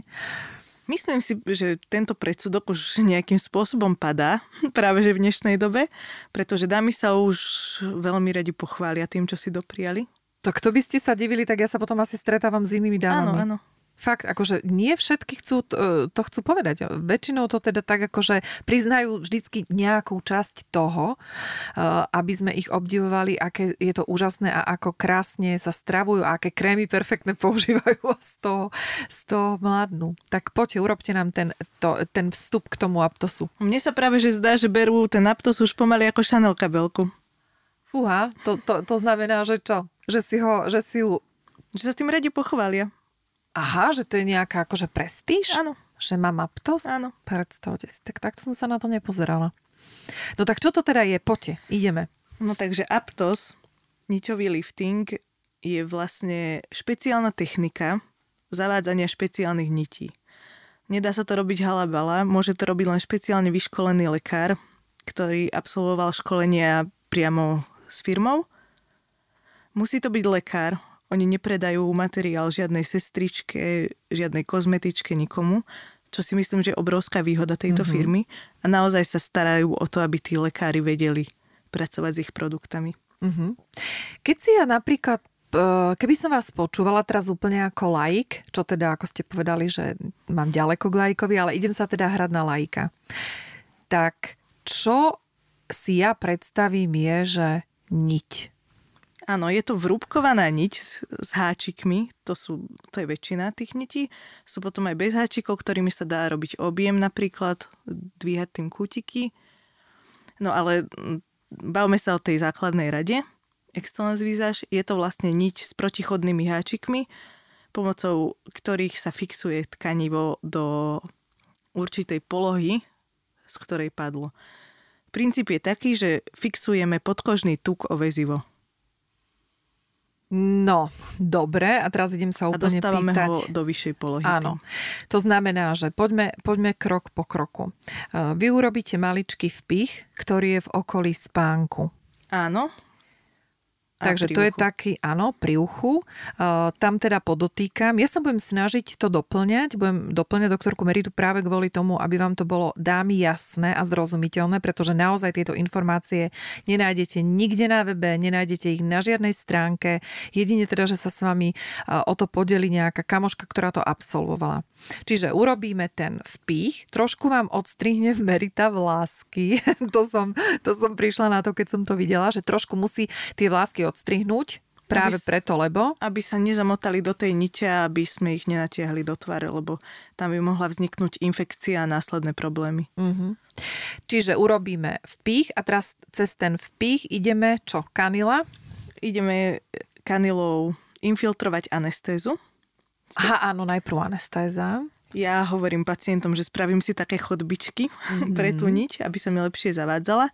Myslím si, že tento predsudok už nejakým spôsobom padá práve že v dnešnej dobe, pretože dámy sa už veľmi radi pochvália tým, čo si dopriali. Tak to by ste sa divili, tak ja sa potom asi stretávam s inými dámami. Áno, áno. Fakt, akože nie všetky chcú, e, to chcú povedať. Väčšinou to teda tak, akože priznajú vždycky nejakú časť toho, e, aby sme ich obdivovali, aké je to úžasné a ako krásne sa stravujú a aké krémy perfektne používajú a z toho, z toho mladnú. Tak poďte, urobte nám ten, to, ten vstup k tomu aptosu. Mne sa práve že zdá, že berú ten aptos už pomaly ako Chanel kabelku. Fúha, to, to, to znamená, že čo? Že si ho, že si ju... Že sa tým radi pochvália. Aha, že to je nejaká akože prestíž? Áno. Že mám Aptos? Áno. Predstavte si, tak takto som sa na to nepozerala. No tak čo to teda je? Poďte, ideme. No takže Aptos, niťový lifting, je vlastne špeciálna technika zavádzania špeciálnych nití. Nedá sa to robiť halabala, môže to robiť len špeciálne vyškolený lekár, ktorý absolvoval školenia priamo s firmou. Musí to byť lekár, oni nepredajú materiál žiadnej sestričke, žiadnej kozmetičke, nikomu. čo si myslím, že je obrovská výhoda tejto mm-hmm. firmy. A naozaj sa starajú o to, aby tí lekári vedeli pracovať s ich produktami. Mm-hmm. Keď si ja napríklad keby som vás počúvala teraz úplne ako laik, čo teda, ako ste povedali, že mám ďaleko k laikovi, ale idem sa teda hrať na laika, tak čo si ja predstavím je, že niť. Áno, je to vrúbkovaná niť s háčikmi, to, sú, to je väčšina tých nití. Sú potom aj bez háčikov, ktorými sa dá robiť objem napríklad, dvíhať tým kútiky. No ale bavme sa o tej základnej rade. Excellence Visage je to vlastne niť s protichodnými háčikmi, pomocou ktorých sa fixuje tkanivo do určitej polohy, z ktorej padlo. Princíp je taký, že fixujeme podkožný tuk o väzivo. No, dobre, a teraz idem sa úplne a dostávame pýtať. ho do vyššej polohy. Áno, to znamená, že poďme, poďme krok po kroku. Vy urobíte maličký vpich, ktorý je v okolí spánku. Áno, Takže to je taký, áno, pri uchu. Uh, tam teda podotýkam. Ja sa budem snažiť to doplňať. Budem doplňať doktorku Meritu práve kvôli tomu, aby vám to bolo dámy jasné a zrozumiteľné, pretože naozaj tieto informácie nenájdete nikde na webe, nenájdete ich na žiadnej stránke. Jedine teda, že sa s vami uh, o to podeli nejaká kamoška, ktorá to absolvovala. Čiže urobíme ten vpich, trošku vám odstrihne Merita vlásky. to, som, to som prišla na to, keď som to videla, že trošku musí tie vlásky odstrihnúť, práve aby, preto, lebo... Aby sa nezamotali do tej nite, aby sme ich nenatiahli do tváre, lebo tam by mohla vzniknúť infekcia a následné problémy. Uh-huh. Čiže urobíme vpich a teraz cez ten vpich ideme čo? Kanila? Ideme kanilou infiltrovať anestézu. Aha, áno, najprv anestéza. Ja hovorím pacientom, že spravím si také chodbičky mm-hmm. pre tú niť, aby sa mi lepšie zavádzala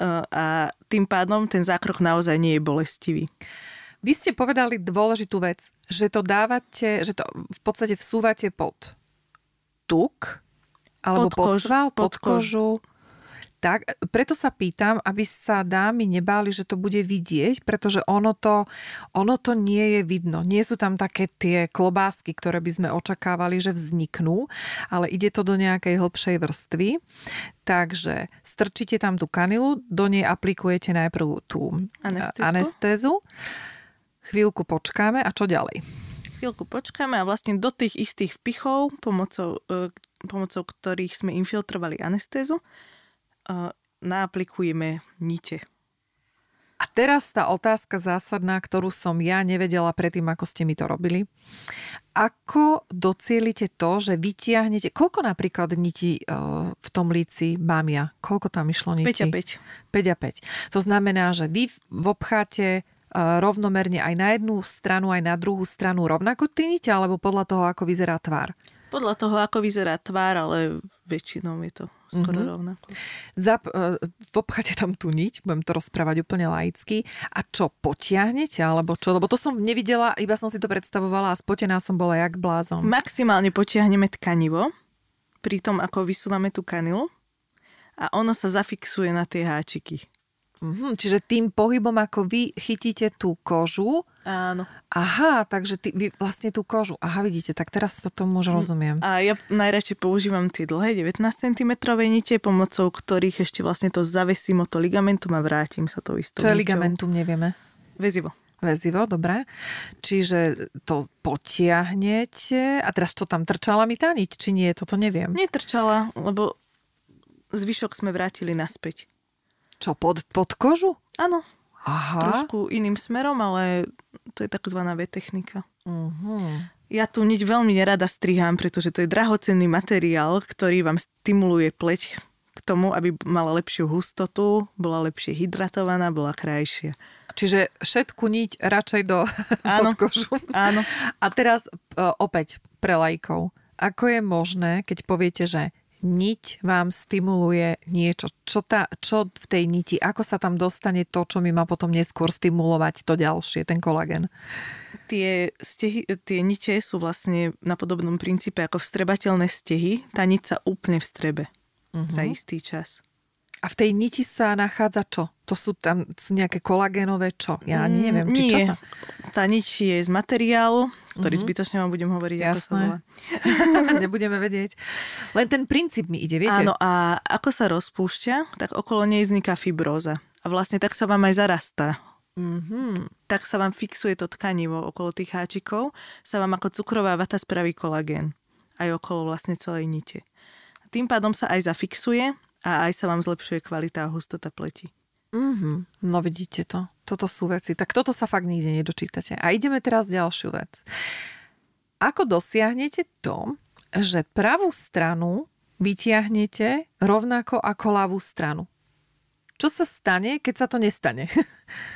a tým pádom ten zákrok naozaj nie je bolestivý. Vy ste povedali dôležitú vec, že to dávate, že to v podstate vsúvate pod tuk, alebo pod, pod sval, pod, pod kožu. Tak, preto sa pýtam, aby sa dámy nebáli, že to bude vidieť, pretože ono to, ono to nie je vidno. Nie sú tam také tie klobásky, ktoré by sme očakávali, že vzniknú, ale ide to do nejakej hĺbšej vrstvy. Takže strčíte tam tú kanilu, do nej aplikujete najprv tú anestézu. anestézu. Chvíľku počkáme a čo ďalej? Chvíľku počkáme a vlastne do tých istých vpichov, pomocou, e, pomocou ktorých sme infiltrovali anestézu, naaplikujeme nite. A teraz tá otázka zásadná, ktorú som ja nevedela predtým, ako ste mi to robili. Ako docielite to, že vytiahnete... Koľko napríklad niti v tom líci mám ja? Koľko tam išlo niti? 5 a 5. 5 a 5. To znamená, že vy obcháte rovnomerne aj na jednu stranu, aj na druhú stranu rovnako tie nite, alebo podľa toho, ako vyzerá tvár? Podľa toho, ako vyzerá tvár, ale väčšinou je to skoro mm-hmm. rovnako. Zap, uh, obchate tam tú niť, budem to rozprávať úplne laicky. A čo, potiahnete? Alebo čo? Lebo to som nevidela, iba som si to predstavovala a spotená som bola jak blázon. Maximálne potiahneme tkanivo, pri tom, ako vysúvame tú kanilu a ono sa zafixuje na tie háčiky. Mm-hmm, čiže tým pohybom, ako vy chytíte tú kožu. Áno. Aha, takže ty, vy vlastne tú kožu. Aha, vidíte, tak teraz to tomu už mm, rozumiem. A ja najradšej používam tie dlhé 19 cm nite, pomocou ktorých ešte vlastne to zavesím o to ligamentum a vrátim sa to istou Čo je ligamentum, nevieme. Väzivo. Väzivo, dobre. Čiže to potiahnete. A teraz čo tam trčala mi tá niť, či nie? Toto neviem. Netrčala, lebo zvyšok sme vrátili naspäť. Čo, pod, pod kožu? Áno. Aha. Trošku iným smerom, ale to je takzvaná V-technika. Uh-huh. Ja tu nič veľmi nerada strihám, pretože to je drahocenný materiál, ktorý vám stimuluje pleť k tomu, aby mala lepšiu hustotu, bola lepšie hydratovaná, bola krajšia. Čiže všetku niť radšej do áno, podkožu. Áno. A teraz opäť pre lajkov. Ako je možné, keď poviete, že niť vám stimuluje niečo. Čo, tá, čo v tej niti, ako sa tam dostane to, čo mi má potom neskôr stimulovať to ďalšie, ten kolagen? Tie, stehy, tie nite sú vlastne na podobnom princípe ako vstrebateľné stehy. Tá niť sa úplne vstrebe uh-huh. za istý čas. A v tej niti sa nachádza čo? To sú tam sú nejaké kolagénové čo? Ja ani neviem. Či Nie. Čo tam? Tá niť je z materiálu, ktorý mm-hmm. zbytočne vám budem hovoriť, ako sa volá. Nebudeme vedieť. Len ten princíp mi ide, viete? Áno, a ako sa rozpúšťa, tak okolo nej vzniká fibróza. A vlastne tak sa vám aj zarastá. Mm-hmm. Tak sa vám fixuje to tkanivo okolo tých háčikov, sa vám ako cukrová vata spraví kolagén. Aj okolo vlastne celej nite. Tým pádom sa aj zafixuje a aj sa vám zlepšuje kvalita a hustota pleti. Mm-hmm. No vidíte to. Toto sú veci. Tak toto sa fakt nikde nedočítate. A ideme teraz ďalšiu vec. Ako dosiahnete to, že pravú stranu vytiahnete rovnako ako ľavú stranu? Čo sa stane, keď sa to nestane?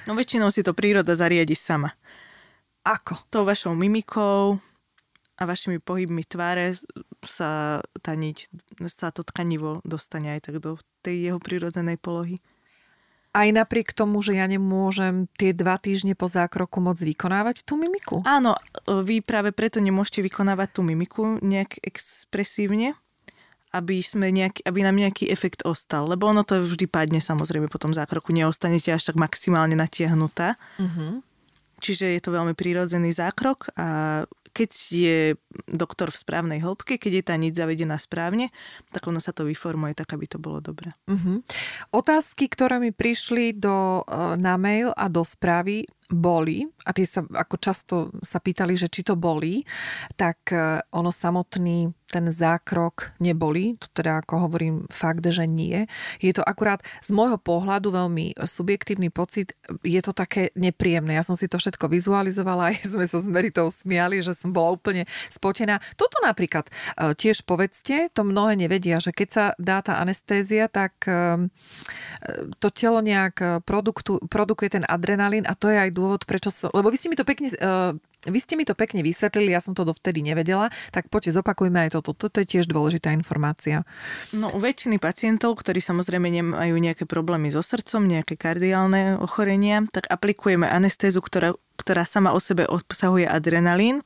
No väčšinou si to príroda zariadi sama. Ako? Tou vašou mimikou a vašimi pohybmi tváre sa tá niť, sa to tkanivo dostane aj tak do tej jeho prírodzenej polohy. Aj napriek tomu, že ja nemôžem tie dva týždne po zákroku môcť vykonávať tú mimiku? Áno, vy práve preto nemôžete vykonávať tú mimiku nejak expresívne, aby, sme nejaký, aby nám nejaký efekt ostal. Lebo ono to vždy padne samozrejme po tom zákroku. Neostanete až tak maximálne natiahnutá. Uh-huh. Čiže je to veľmi prírodzený zákrok a keď je doktor v správnej hĺbke, keď je tá niť zavedená správne, tak ono sa to vyformuje tak, aby to bolo dobré. Uh-huh. Otázky, ktoré mi prišli do, e, na mail a do správy, boli, a tie sa ako často sa pýtali, že či to boli, tak e, ono samotný ten zákrok neboli, to teda ako hovorím fakt, že nie. Je to akurát z môjho pohľadu veľmi subjektívny pocit, je to také nepríjemné. Ja som si to všetko vizualizovala, aj sme sa s Meritou smiali, že som bola úplne spotená. Toto napríklad e, tiež povedzte, to mnohé nevedia, že keď sa dá tá anestézia, tak e, to telo nejak produktu, produkuje ten adrenalín a to je aj dôvod, prečo som... Lebo vy ste mi to pekne... Uh, vy ste mi to pekne vysvetlili, ja som to dovtedy nevedela, tak poďte zopakujme aj toto. Toto je tiež dôležitá informácia. No u väčšiny pacientov, ktorí samozrejme nemajú nejaké problémy so srdcom, nejaké kardiálne ochorenia, tak aplikujeme anestézu, ktorá, ktorá sama o sebe obsahuje adrenalín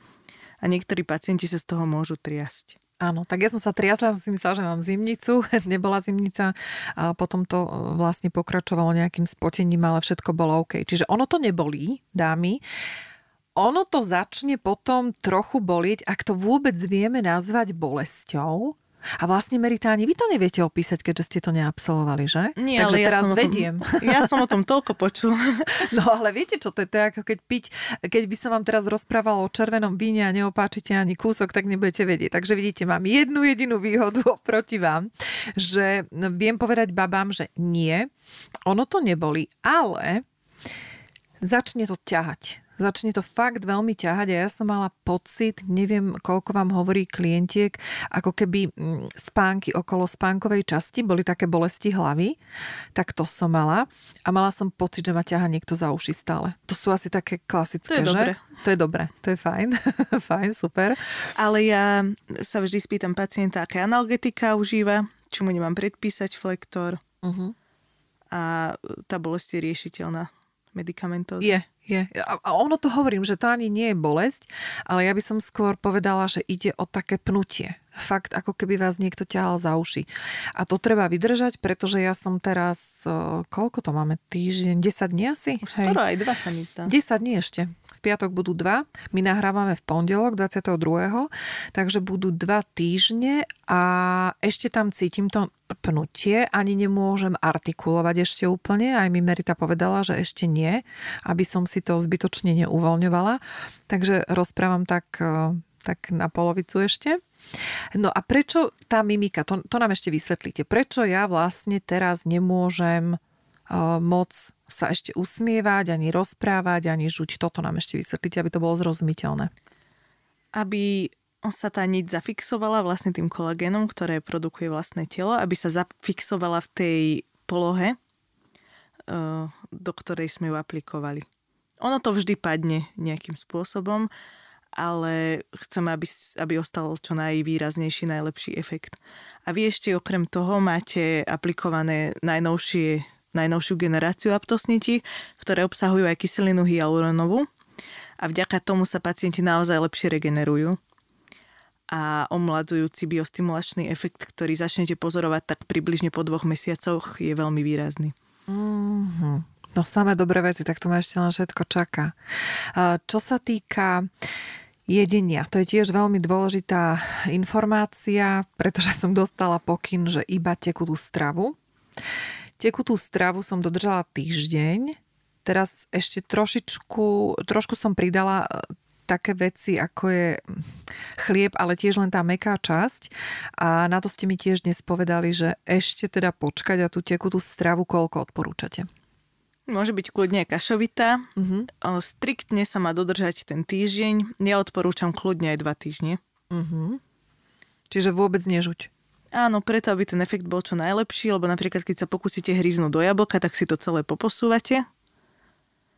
a niektorí pacienti sa z toho môžu triasť. Áno, tak ja som sa triasla, som si myslela, že mám zimnicu, nebola zimnica a potom to e, vlastne pokračovalo nejakým spotením, ale všetko bolo OK. Čiže ono to nebolí, dámy, ono to začne potom trochu bolieť, ak to vôbec vieme nazvať bolesťou, a vlastne Meritáni, vy to neviete opísať, keďže ste to neabsolvovali, že? Nie, Takže ale ja teraz som vediem. Tom, ja som o tom toľko počul. No ale viete čo, to je to ako keď piť, keď by som vám teraz rozprávala o červenom víne a neopáčite ani kúsok, tak nebudete vedieť. Takže vidíte, mám jednu jedinú výhodu oproti vám, že viem povedať babám, že nie, ono to neboli, ale začne to ťahať začne to fakt veľmi ťahať a ja som mala pocit, neviem koľko vám hovorí klientiek, ako keby mm, spánky okolo spánkovej časti boli také bolesti hlavy, tak to som mala a mala som pocit, že ma ťaha niekto za uši stále. To sú asi také klasické, to je že? Dobre. To je dobre, to je fajn, fajn, super. Ale ja sa vždy spýtam pacienta, aké analgetika užíva, či mu nemám predpísať flektor. Uh-huh. A tá bolesť je riešiteľná medikamentóza. Je, je. A ono to hovorím, že to ani nie je bolesť, ale ja by som skôr povedala, že ide o také pnutie. Fakt, ako keby vás niekto ťahal za uši. A to treba vydržať, pretože ja som teraz, koľko to máme, týždeň, 10 dní asi? Už skoro aj dva sa mi zdá. 10 dní ešte. V piatok budú dva. My nahrávame v pondelok 22. Takže budú dva týždne a ešte tam cítim to pnutie, ani nemôžem artikulovať ešte úplne. Aj mi Merita povedala, že ešte nie, aby som si to zbytočne neuvoľňovala. Takže rozprávam tak, e, tak na polovicu ešte. No a prečo tá mimika, to, to nám ešte vysvetlíte. Prečo ja vlastne teraz nemôžem uh, moc sa ešte usmievať, ani rozprávať, ani žuť. Toto nám ešte vysvetlíte, aby to bolo zrozumiteľné. Aby sa tá niť zafixovala vlastne tým kolagénom, ktoré produkuje vlastné telo, aby sa zafixovala v tej polohe, do ktorej sme ju aplikovali. Ono to vždy padne nejakým spôsobom, ale chceme, aby, aby ostal čo najvýraznejší, najlepší efekt. A vy ešte okrem toho máte aplikované najnovšie, najnovšiu generáciu aptosnití, ktoré obsahujú aj kyselinu hyaluronovú a vďaka tomu sa pacienti naozaj lepšie regenerujú a omladzujúci biostimulačný efekt, ktorý začnete pozorovať tak približne po dvoch mesiacoch, je veľmi výrazný. Mm-hmm. No samé dobré veci, tak tu ma ešte len všetko čaká. Čo sa týka jedenia, to je tiež veľmi dôležitá informácia, pretože som dostala pokyn, že iba tekutú stravu. Tekutú stravu som dodržala týždeň, teraz ešte trošičku, trošku som pridala také veci, ako je chlieb, ale tiež len tá meká časť. A na to ste mi tiež dnes povedali, že ešte teda počkať a tú tekutú stravu koľko odporúčate? Môže byť kľudne kašovitá. Uh-huh. Striktne sa má dodržať ten týždeň. Ja odporúčam kľudne aj dva týždne. Uh-huh. Čiže vôbec nežuť. Áno, preto, aby ten efekt bol čo najlepší, lebo napríklad, keď sa pokúsite hryznúť do jablka, tak si to celé poposúvate.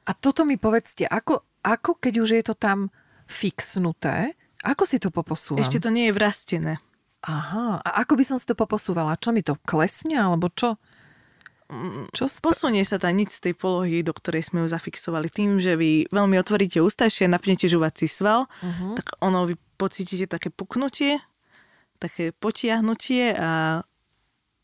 A toto mi povedzte, ako, ako keď už je to tam fixnuté. Ako si to poposúvam? Ešte to nie je vrastené. Aha, a ako by som si to poposúvala? Čo mi to klesne, alebo čo? Čo Posunie sa tá nič z tej polohy, do ktorej sme ju zafixovali. Tým, že vy veľmi otvoríte ústa, ešte napnete žuvací sval, uh-huh. tak ono vy pocítite také puknutie, také potiahnutie a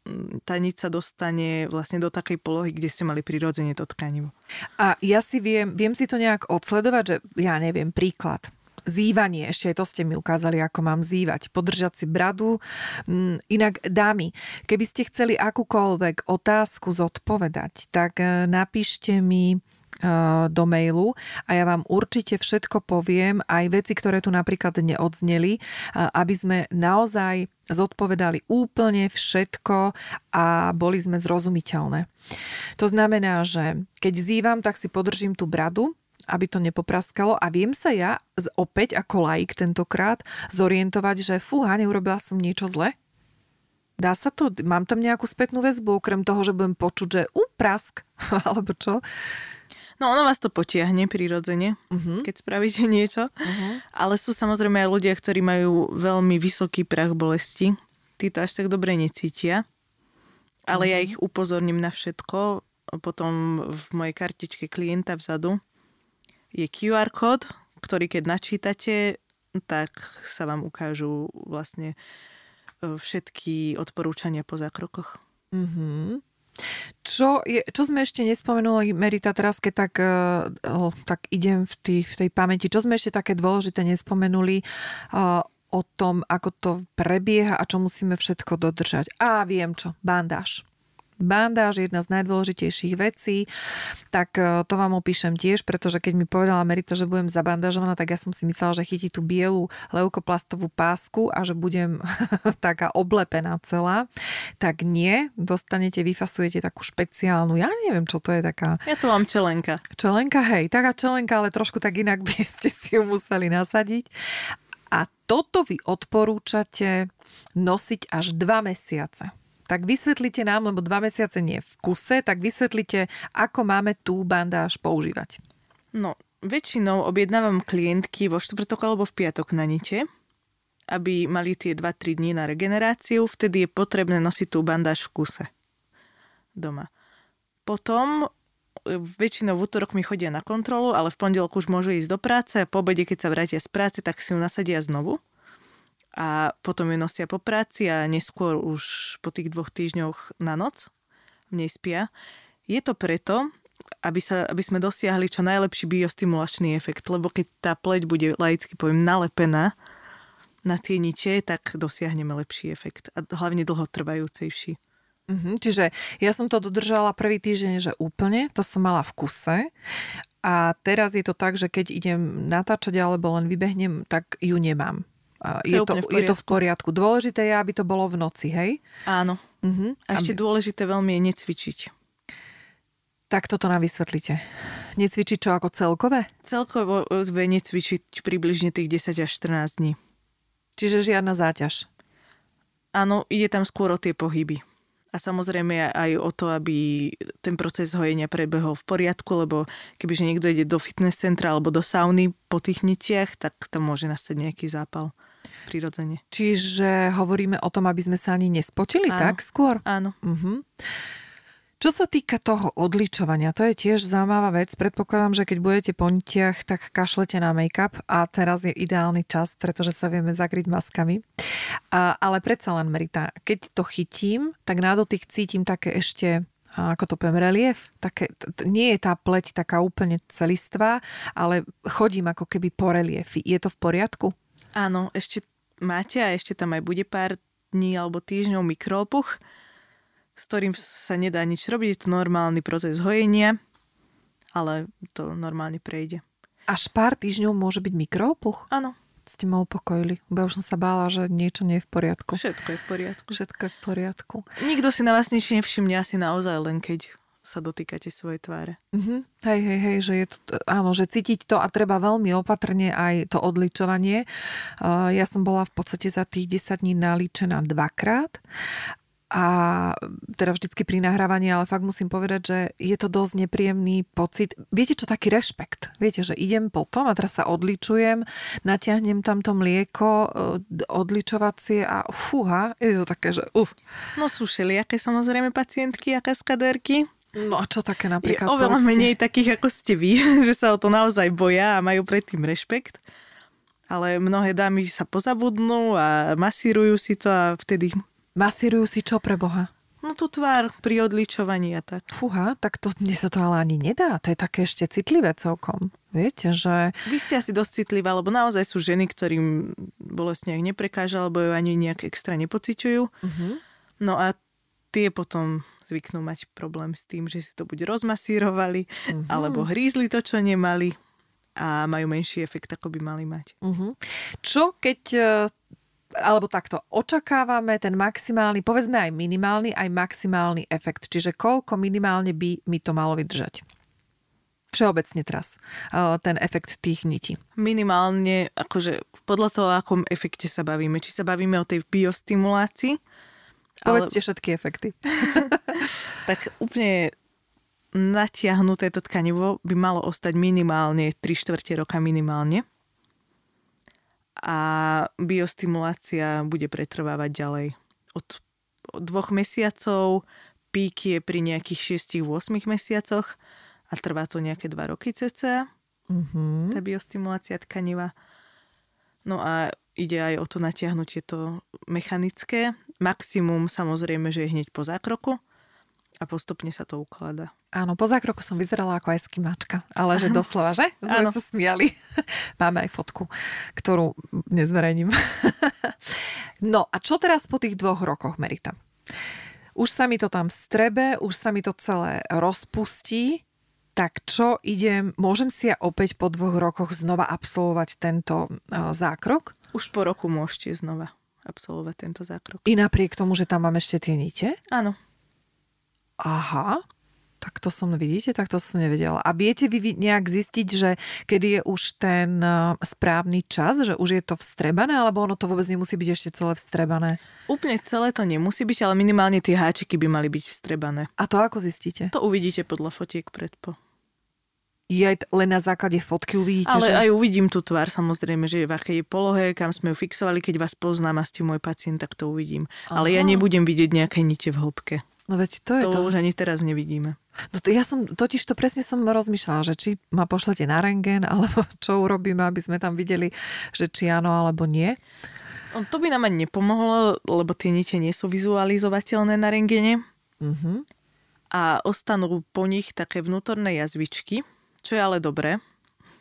mm, tá nič sa dostane vlastne do takej polohy, kde ste mali prirodzene to tkanivo. A ja si viem, viem si to nejak odsledovať, že ja neviem, príklad zývanie, ešte aj to ste mi ukázali, ako mám zývať, podržať si bradu. Mm, inak, dámy, keby ste chceli akúkoľvek otázku zodpovedať, tak e, napíšte mi e, do mailu a ja vám určite všetko poviem, aj veci, ktoré tu napríklad neodzneli, e, aby sme naozaj zodpovedali úplne všetko a boli sme zrozumiteľné. To znamená, že keď zývam, tak si podržím tú bradu, aby to nepopraskalo a viem sa ja opäť ako laik tentokrát zorientovať, že fúha, neurobila som niečo zle? Dá sa to? Mám tam nejakú spätnú väzbu, okrem toho, že budem počuť, že prask, alebo čo? No ono vás to potiahne prirodzene, uh-huh. keď spravíte niečo. Uh-huh. Ale sú samozrejme aj ľudia, ktorí majú veľmi vysoký prach bolesti. Tí to až tak dobre necítia. Ale uh-huh. ja ich upozorním na všetko. Potom v mojej kartičke klienta vzadu je QR kód, ktorý keď načítate, tak sa vám ukážu vlastne e, všetky odporúčania po zákrokoch. Mm-hmm. Čo, je, čo sme ešte nespomenuli, Merita, teraz keď tak, uh, tak idem v, tý, v tej pamäti, čo sme ešte také dôležité nespomenuli uh, o tom, ako to prebieha a čo musíme všetko dodržať. A viem čo, bandáž bandáž, jedna z najdôležitejších vecí, tak e, to vám opíšem tiež, pretože keď mi povedala Merita, že budem zabandažovaná, tak ja som si myslela, že chytí tú bielu leukoplastovú pásku a že budem taká oblepená celá. Tak nie, dostanete, vyfasujete takú špeciálnu, ja neviem, čo to je taká... Ja to mám čelenka. Čelenka, hej, taká čelenka, ale trošku tak inak by ste si ju museli nasadiť. A toto vy odporúčate nosiť až dva mesiace tak vysvetlite nám, lebo dva mesiace nie v kuse, tak vysvetlite, ako máme tú bandáž používať. No, väčšinou objednávam klientky vo štvrtok alebo v piatok na nite, aby mali tie 2-3 dní na regeneráciu, vtedy je potrebné nosiť tú bandáž v kuse doma. Potom e, väčšinou v útorok mi chodia na kontrolu, ale v pondelok už môžu ísť do práce a po obede, keď sa vrátia z práce, tak si ju nasadia znovu a potom ju nosia po práci a neskôr už po tých dvoch týždňoch na noc v nej spia. Je to preto, aby, sa, aby sme dosiahli čo najlepší biostimulačný efekt, lebo keď tá pleť bude laicky poviem nalepená na tie nite, tak dosiahneme lepší efekt a hlavne dlhotrvajúcejší. Mm-hmm, čiže ja som to dodržala prvý týždeň, že úplne, to som mala v kuse a teraz je to tak, že keď idem natáčať alebo len vybehnem, tak ju nemám. Je to, je to v poriadku. Dôležité je, aby to bolo v noci, hej? Áno. Uh-huh. A ešte aby... dôležité veľmi je necvičiť. Tak toto nám vysvetlite. Necvičiť čo ako celkové? Celkové necvičiť približne tých 10 až 14 dní. Čiže žiadna záťaž? Áno, ide tam skôr o tie pohyby. A samozrejme aj o to, aby ten proces hojenia prebehol v poriadku, lebo kebyže niekto ide do fitness centra alebo do sauny po tých nitiach, tak tam môže nastať nejaký zápal prirodzene. Čiže hovoríme o tom, aby sme sa ani nespotili, Áno. tak skôr? Áno. Uh-huh. Čo sa týka toho odličovania, to je tiež zaujímavá vec. Predpokladám, že keď budete po nitiach, tak kašlete na make-up a teraz je ideálny čas, pretože sa vieme zakryť maskami. A, ale predsa len, Merita, keď to chytím, tak na dotyk cítim také ešte ako to poviem, relief. Také, t- nie je tá pleť taká úplne celistvá, ale chodím ako keby po reliefi. Je to v poriadku? Áno, ešte máte a ešte tam aj bude pár dní alebo týždňov mikroopuch, s ktorým sa nedá nič robiť. Je to normálny proces hojenia, ale to normálne prejde. Až pár týždňov môže byť mikroopuch? Áno. Ste ma upokojili. Bo už som sa bála, že niečo nie je v poriadku. Všetko je v poriadku. Všetko je v poriadku. Nikto si na vás nič nevšimne asi naozaj len keď sa dotýkate svojej tváre. Uh-huh. Hej, hej, hej, že je to, áno, že cítiť to a treba veľmi opatrne aj to odličovanie. Uh, ja som bola v podstate za tých 10 dní nalíčená dvakrát a teda vždycky pri nahrávaní, ale fakt musím povedať, že je to dosť nepríjemný pocit. Viete čo, taký rešpekt. Viete, že idem potom a teraz sa odličujem, natiahnem tam to mlieko e, odličovacie a fúha, je to také, že uf. No sú všelijaké samozrejme pacientky a kaskadérky. No a čo také napríklad? Je oveľa povedzte? menej takých ako ste vy, že sa o to naozaj boja a majú predtým rešpekt. Ale mnohé dámy sa pozabudnú a masírujú si to a vtedy Masírujú si čo pre Boha? No tú tvár pri odličovaní a tak. Fúha, tak to dnes sa to ale ani nedá. To je také ešte citlivé celkom. Viete, že... Vy ste asi dosť citlivá, lebo naozaj sú ženy, ktorým bolesť nejak neprekáža, alebo ju ani nejak extra nepociťujú. Uh-huh. No a tie potom zvyknú mať problém s tým, že si to buď rozmasírovali, uh-huh. alebo hrízli to, čo nemali a majú menší efekt, ako by mali mať. Uh-huh. Čo keď alebo takto, očakávame ten maximálny, povedzme aj minimálny, aj maximálny efekt. Čiže koľko minimálne by mi to malo vydržať? Všeobecne teraz, ten efekt tých nití. Minimálne, akože podľa toho, o akom efekte sa bavíme. Či sa bavíme o tej biostimulácii. Povedzte ale... všetky efekty. tak úplne natiahnuté to tkanivo by malo ostať minimálne 3 štvrte roka minimálne a biostimulácia bude pretrvávať ďalej. Od, od dvoch mesiacov pík je pri nejakých 6-8 mesiacoch a trvá to nejaké 2 roky cca, mm-hmm. tá biostimulácia tkaniva. No a ide aj o to natiahnutie to mechanické. Maximum samozrejme, že je hneď po zákroku a postupne sa to ukladá. Áno, po zákroku som vyzerala ako eskimáčka, ale že doslova, že? Sme sa smiali. Máme aj fotku, ktorú nezverejním. no a čo teraz po tých dvoch rokoch, Merita? Už sa mi to tam strebe, už sa mi to celé rozpustí, tak čo idem, môžem si ja opäť po dvoch rokoch znova absolvovať tento uh, zákrok? Už po roku môžete znova absolvovať tento zákrok. I napriek tomu, že tam mám ešte tie nite? Áno. Aha, tak to som, vidíte, tak to som nevedela. A viete vy nejak zistiť, že kedy je už ten e, správny čas, že už je to vstrebané, alebo ono to vôbec nemusí byť ešte celé vstrebané? Úplne celé to nemusí byť, ale minimálne tie háčiky by mali byť vstrebané. A to ako zistíte? To uvidíte podľa fotiek predpo. Je aj len na základe fotky uvidíte, Ale že... aj uvidím tú tvár, samozrejme, že v akej polohe, kam sme ju fixovali. Keď vás poznám a ste môj pacient, tak to uvidím. Aha. Ale ja nebudem vidieť nejaké nite v hĺbke. No veď to je to. To už ani teraz nevidíme. No to ja som, totiž to presne som rozmýšľala, že či ma pošlete na rengen, alebo čo urobíme, aby sme tam videli, že či áno, alebo nie. No, to by nám ani nepomohlo, lebo tie nite nie sú vizualizovateľné na rengene. Uh-huh. A ostanú po nich také vnútorné jazvičky, čo je ale dobré.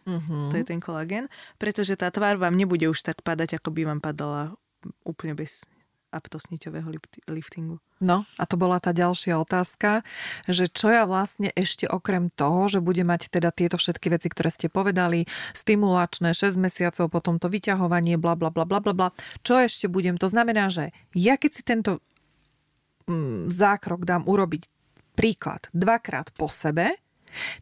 Uh-huh. To je ten kolagén, pretože tá tvár vám nebude už tak padať, ako by vám padala úplne bez aptosniťového liftingu. No a to bola tá ďalšia otázka, že čo ja vlastne ešte okrem toho, že bude mať teda tieto všetky veci, ktoré ste povedali, stimulačné 6 mesiacov, potom to vyťahovanie, bla bla bla bla bla čo ešte budem? To znamená, že ja keď si tento mm, zákrok dám urobiť príklad dvakrát po sebe,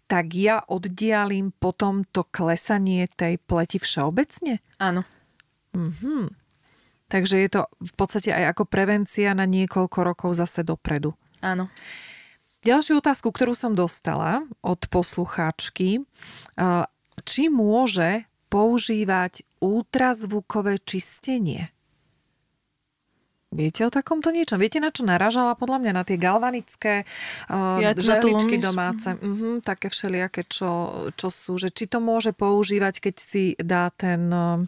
tak ja oddialím potom to klesanie tej pleti všeobecne? Áno. Mhm. Takže je to v podstate aj ako prevencia na niekoľko rokov zase dopredu. Áno. Ďalšiu otázku, ktorú som dostala od poslucháčky, či môže používať ultrazvukové čistenie? Viete o takomto niečom? Viete, na čo naražala? Podľa mňa na tie galvanické uh, Ja žehličky domáce. Uh-huh, také všelijaké, čo, čo sú. Že či to môže používať, keď si dá ten, uh,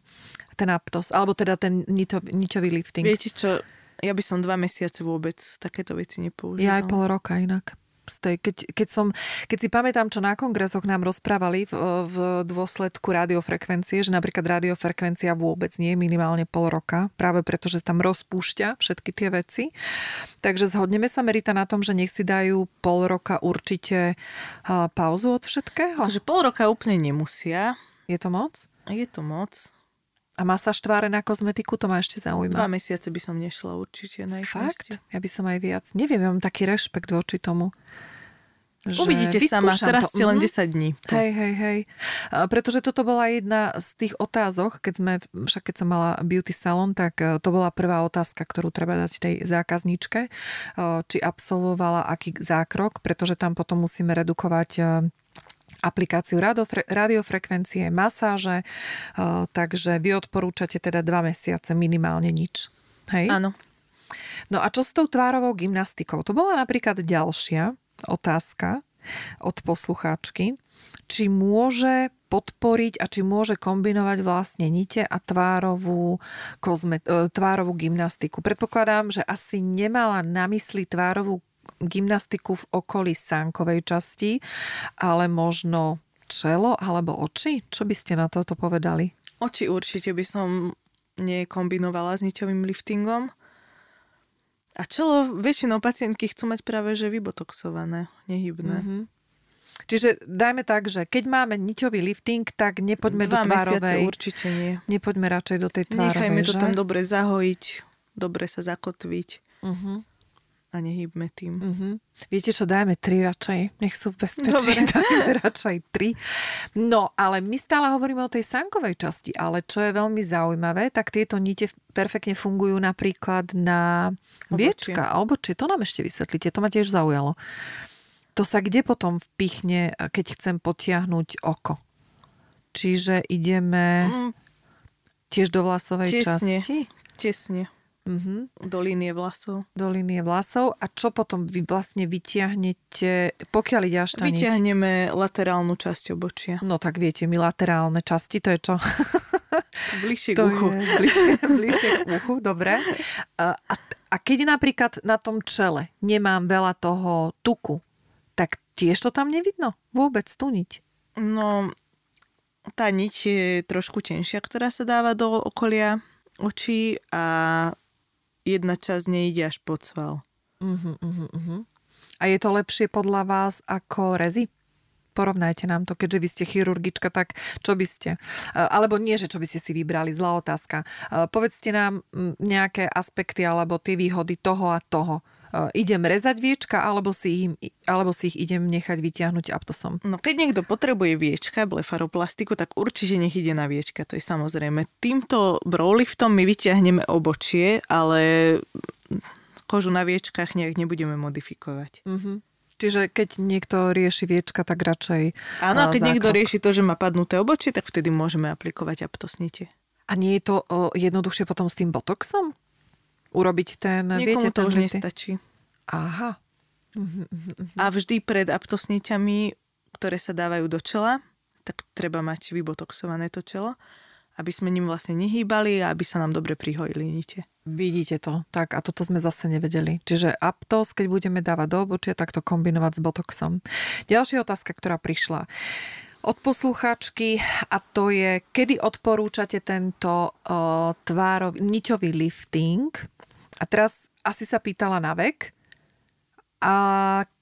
ten aptos, alebo teda ten nito, niťový lifting. Viete čo, ja by som dva mesiace vôbec takéto veci nepoužívala. Ja aj pol roka inak. Tej, keď, keď, som, keď si pamätám, čo na kongresoch nám rozprávali v, v dôsledku radiofrekvencie, že napríklad radiofrekvencia vôbec nie je minimálne pol roka, práve preto, že tam rozpúšťa všetky tie veci. Takže zhodneme sa, Merita, na tom, že nech si dajú pol roka určite pauzu od všetkého. Takže pol roka úplne nemusia. Je to moc? Je to moc. A masáž tváre na kozmetiku, to ma ešte Dva zaujíma. mesiace by som nešla určite na ich Fakt? mieste. Ja by som aj viac. Neviem, ja mám taký rešpekt voči tomu. že Uvidíte sama, teraz ste len Mhm. 10 dní. Hej, hej, hej. A Pretože toto bola jedna z tých otázok, keď sme, však keď som mala beauty salon, tak e, to bola prvá otázka, ktorú treba dať tej zákazničke, e, či absolvovala aký zákrok, pretože tam potom musíme redukovať e, aplikáciu radiofre- radiofrekvencie, masáže, e, takže vy odporúčate teda dva mesiace, minimálne nič. Hej? Áno. No a čo s tou tvárovou gymnastikou? To bola napríklad ďalšia otázka od poslucháčky. Či môže podporiť a či môže kombinovať vlastne nite a tvárovú, kozme, e, tvárovú gymnastiku. Predpokladám, že asi nemala na mysli tvárovú gymnastiku v okolí sánkovej časti, ale možno čelo alebo oči? Čo by ste na toto povedali? Oči určite by som nekombinovala s niťovým liftingom. A čelo väčšinou pacientky chcú mať práve že vybotoxované, nehybné. Mhm. Čiže dajme tak, že keď máme niťový lifting, tak nepoďme Dva do tvárovej. určite nie. Nepoďme radšej do tej tvárovej, Nechajme to že? tam dobre zahojiť, dobre sa zakotviť Uh-huh, a nehybme tým. uh-huh. Viete čo, dajme tri radšej. Nech sú v bezpečí. Dobre. Dajme radšej tri. No, ale my stále hovoríme o tej sankovej časti, ale čo je veľmi zaujímavé, tak tieto nite perfektne fungujú napríklad na viečka a obočie. To nám ešte vysvetlíte, to ma tiež zaujalo. To sa kde potom vpichne, keď chcem potiahnuť oko? Čiže ideme Mm, tiež do vlasovej Tesne. časti? tesne Mhm. do línie vlasov. do línie vlasov a čo potom vy vlastne vyťahnete, pokiaľ ide až tá niť? Vyťahneme laterálnu časť obočia. No tak viete, my laterálne časti, to je čo? Bližšie k uchu. je bližšie, bližšie k uchu, dobre. A, a, a keď napríklad na tom čele nemám veľa toho tuku, tak tiež to tam nevidno? Vôbec tú niť? No, tá niť je trošku tenšia, ktorá sa dáva do okolia očí a jedna časť nejde až pod sval. Uh-huh, uh-huh, uh-huh. A je to lepšie podľa vás ako rezy? Porovnajte nám to, keďže vy ste chirurgička, tak čo by ste? E, Alebo nie, že čo by ste si vybrali, zlá otázka. E, Povedzte nám nejaké aspekty alebo tie výhody toho a toho. E, Idem rezať viečka, alebo si, ich, alebo si ich idem nechať vyťahnuť aptosom. No keď niekto potrebuje viečka, blefaroplastiku, tak určite nech ide na viečka, to je samozrejme. Týmto browliftom my vyťahneme obočie, ale kožu na viečkách nejak nebudeme modifikovať. Mhm. Čiže keď niekto rieši viečka, tak radšej Áno, e, keď niekto zákrok. rieši to, že má padnuté obočie, tak vtedy môžeme aplikovať aptosnite. A nie je to e, jednoduchšie potom s tým botoxom? Urobiť ten, Niekomu viete, to ten už lifting? nestačí. Aha. A vždy pred aptosniťami, ktoré sa dávajú do čela, tak treba mať vybotoxované to čelo, aby sme ním vlastne nehýbali a aby sa nám dobre prihojili nite. Vidíte to. Tak a toto sme zase nevedeli. Čiže Aptos, keď budeme dávať do obočia, tak to kombinovať s Botoxom. Ďalšia otázka, ktorá prišla od poslucháčky a to je, kedy odporúčate tento uh, tvárov, niťový lifting? A teraz asi sa pýtala na vek. A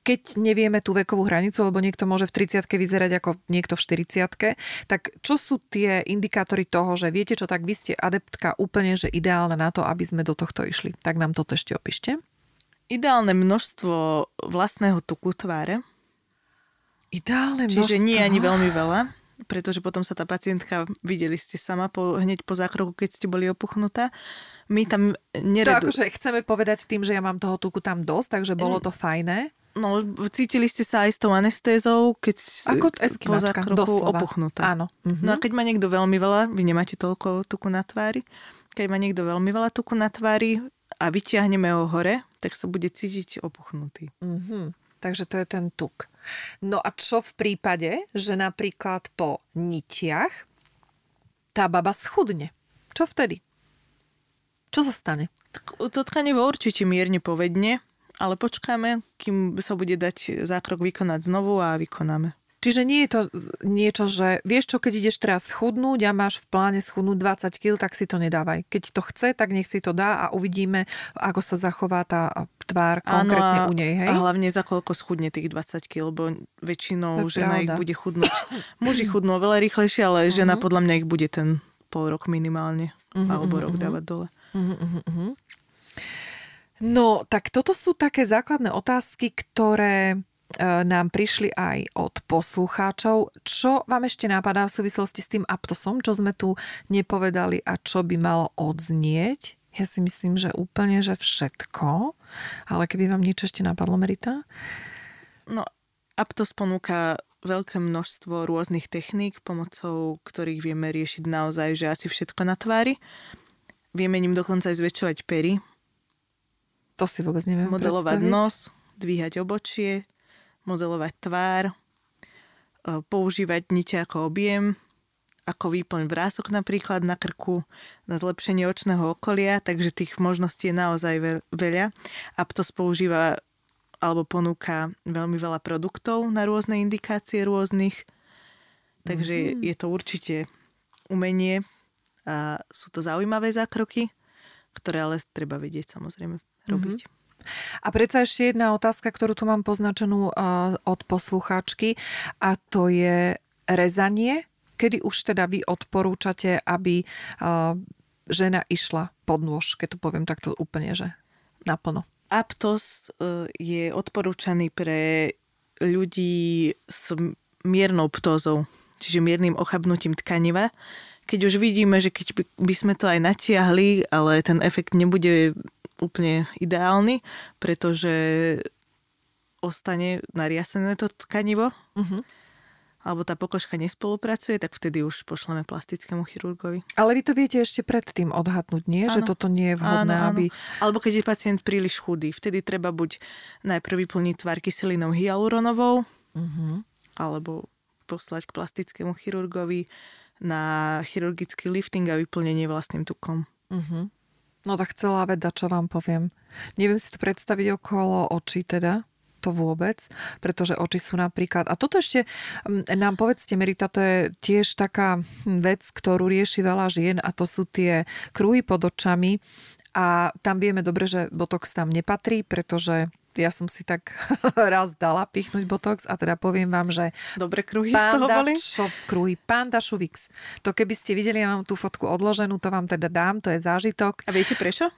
keď nevieme tú vekovú hranicu, lebo niekto môže v 30 vyzerať ako niekto v 40 tak čo sú tie indikátory toho, že viete čo, tak vy ste adeptka úplne, že ideálne na to, aby sme do tohto išli. Tak nám toto ešte opíšte. Ideálne množstvo vlastného tuku tváre, Ideálne čiže množstvo. nie ani veľmi veľa, pretože potom sa tá pacientka, videli ste sama po, hneď po zákroku, keď ste boli opuchnutá, my tam To neredu... akože chceme povedať tým, že ja mám toho tuku tam dosť, takže bolo to fajné. No, cítili ste sa aj s tou anestézou, keď Ako po zákroku doslova. opuchnutá. Áno. Mhm. No a keď má niekto veľmi veľa, vy nemáte toľko tuku na tvári, keď má niekto veľmi veľa tuku na tvári a vyťahneme ho hore, tak sa bude cítiť opuchnutý. Mm-hmm. Takže to je ten tuk. No a čo v prípade, že napríklad po nitiach tá baba schudne? Čo vtedy? Čo sa stane? Tak to tkanivo určite mierne povedne, ale počkáme, kým sa bude dať zákrok vykonať znovu a vykonáme. Čiže nie je to niečo, že vieš čo, keď ideš teraz schudnúť a máš v pláne schudnúť 20 kg, tak si to nedávaj. Keď to chce, tak nech si to dá a uvidíme, ako sa zachová tá tvár konkrétne Áno, u nej. Hej? A hlavne za koľko schudne tých 20 kg, lebo väčšinou žena ich pravda. bude chudnúť. Muži chudnú veľa rýchlejšie, ale žena podľa mňa ich bude ten pol rok minimálne. Mhm, alebo rok mhm. dávať dole. Mhm, mhm. No, tak toto sú také základné otázky, ktoré nám prišli aj od poslucháčov. Čo vám ešte napadá v súvislosti s tým aptosom, čo sme tu nepovedali a čo by malo odznieť? Ja si myslím, že úplne, že všetko. Ale keby vám niečo ešte napadlo, Merita? No, Aptos ponúka veľké množstvo rôznych techník, pomocou ktorých vieme riešiť naozaj, že asi všetko na tvári. Vieme ním dokonca aj zväčšovať pery, To si vôbec neviem modelovať predstaviť. nos, dvíhať obočie, modelovať tvár, e, používať nite ako objem, ako výplň vrások napríklad na krku, na zlepšenie očného okolia, takže tých možností je naozaj ve- veľa. Aptos používa alebo ponúka veľmi veľa produktov na rôzne indikácie rôznych, takže je to určite umenie a sú to zaujímavé zákroky, ktoré ale treba vedieť samozrejme robiť. A predsa ešte jedna otázka, ktorú tu mám poznačenú uh, od poslucháčky a to je rezanie. Kedy už teda vy odporúčate, aby uh, žena išla pod nôž, keď to poviem takto úplne, že naplno. Aptos e, je odporúčaný pre ľudí s miernou ptózou, čiže miernym ochabnutím tkaniva. Keď už vidíme, že keď by sme to aj natiahli, ale ten efekt nebude úplne ideálny, pretože ostane nariasené to tkanivo, Uh-huh. alebo tá pokožka nespolupracuje, tak vtedy už pošleme plastickému chirurgovi. Ale vy to viete ešte predtým odhadnúť, nie? Že Áno. toto nie je vhodné, Áno, áno. aby... Alebo keď je pacient príliš chudý, vtedy treba buď najprv vyplniť tvár kyselinou hyaluronovou, Uh-huh. alebo poslať k plastickému chirurgovi na chirurgický lifting a vyplnenie vlastným tukom. Uh-huh. No tak celá veda, čo vám poviem. Neviem si to predstaviť okolo očí teda, to vôbec, pretože oči sú napríklad... A toto ešte nám povedzte, Merita, to je tiež taká hm, vec, ktorú rieši veľa žien a to sú tie kruhy pod očami a tam vieme dobre, že botox tam nepatrí, pretože ja som si tak raz dala pichnúť botox a teda poviem vám, že Dobre kruhy z toho Panda boli? Shop Kruhy, Panda Šuvix. To keby ste videli, ja mám tú fotku odloženú, to vám teda dám, to je zážitok. A viete prečo?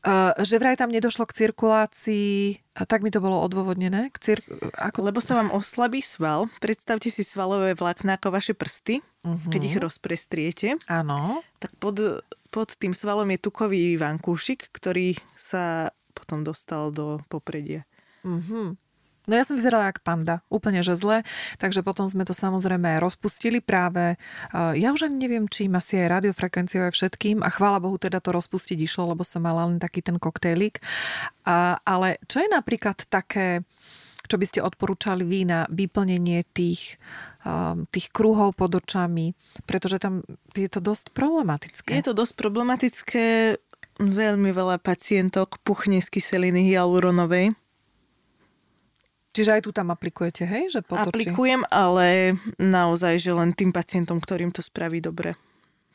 Uh, že vraj tam nedošlo k cirkulácii, a tak mi to bolo odôvodnené. K cir- ako... Lebo sa vám oslabí sval. Predstavte si svalové vlákna ako vaše prsty. Uh-huh. Keď ich rozprestriete, Áno. tak pod, pod tým svalom je tukový vankúšik, ktorý sa potom dostal do popredia. Uh-huh. No ja som vyzerala jak panda, úplne že zle, takže potom sme to samozrejme rozpustili práve. Uh, ja už ani neviem, čím asi aj radiofrekvenciou aj všetkým a chvála Bohu teda to rozpustiť išlo, lebo som mala len taký ten koktejlik. A, ale čo je napríklad také, čo by ste odporúčali vy na vyplnenie tých, um, tých kruhov pod očami, pretože tam je to dosť problematické. Je to dosť problematické. Veľmi veľa pacientok puchne z kyseliny hyaluronovej. Čiže aj tu tam aplikujete, hej? Že potočí. Aplikujem, ale naozaj, že len tým pacientom, ktorým to spraví dobre.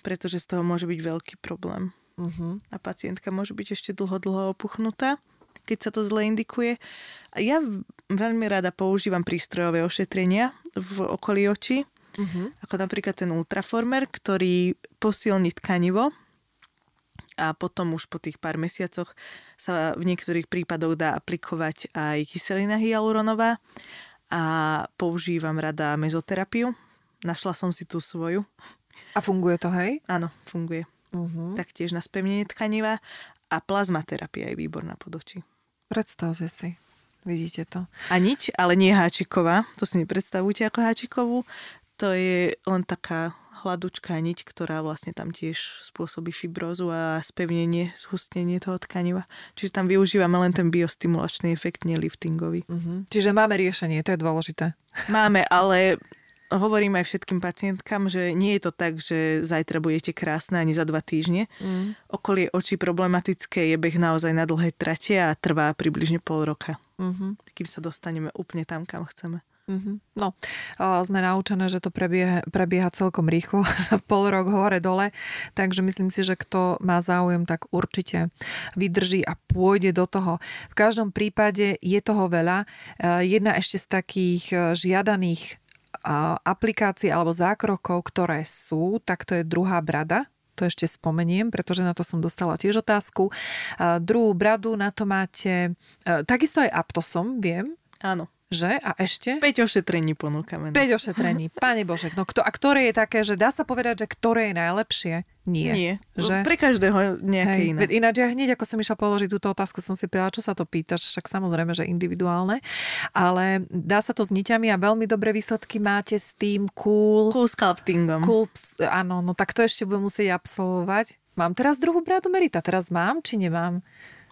Pretože z toho môže byť veľký problém. Uh-huh. A pacientka môže byť ešte dlho, dlho opuchnutá, keď sa to zle indikuje. A ja veľmi rada používam prístrojové ošetrenia v okolí očí, Uh-huh. ako napríklad ten Ultraformer, ktorý posilní tkanivo a potom už po tých pár mesiacoch sa v niektorých prípadoch dá aplikovať aj kyselina hyaluronová a používam rada mezoterapiu. Našla som si tú svoju. A funguje to, hej? Áno, funguje. Uh-huh. Taktiež na spevnenie tkaniva a plazmaterapia je výborná pod oči. Predstavte si. Vidíte to. A niť, ale nie háčiková. To si nepredstavujte ako háčikovú. To je len taká hladučká niť, ktorá vlastne tam tiež spôsobí fibrózu a spevnenie, zhustnenie toho tkaniva. Čiže tam využívame len ten biostimulačný efekt, neliftingový. Uh-huh. Čiže máme riešenie, to je dôležité. Máme, ale hovorím aj všetkým pacientkám, že nie je to tak, že zajtra budete krásne ani za dva týždne. Mm. Okolie očí problematické je beh naozaj na dlhé trate a trvá približne pol roka. Mm-hmm. Kým sa dostaneme úplne tam, kam chceme. Mm-hmm. No, sme naučené, že to prebieha, prebieha celkom rýchlo, pol rok hore dole, takže myslím si, že kto má záujem, tak určite vydrží a pôjde do toho. V každom prípade je toho veľa. Jedna ešte z takých žiadaných aplikácií alebo zákrokov, ktoré sú, tak to je druhá brada, to ešte spomeniem, pretože na to som dostala tiež otázku. Druhú bradu na to máte, takisto aj Aptosom, viem. Áno že? A ešte? 5 ošetrení ponúkame. 5 no. ošetrení. Pane Bože, no kto, a ktoré je také, že dá sa povedať, že ktoré je najlepšie? Nie. Nie. Že? Pre každého nejaké Hej, iné. Ináč ja hneď, ako som išla položiť túto otázku, som si prijala, čo sa to pýtaš, však samozrejme, že individuálne, ale dá sa to s niťami a veľmi dobré výsledky máte s tým cool... Cool sculptingom. Cool, áno, no tak to ešte budem musieť absolvovať. Mám teraz druhú bradu Merita, teraz mám či nemám?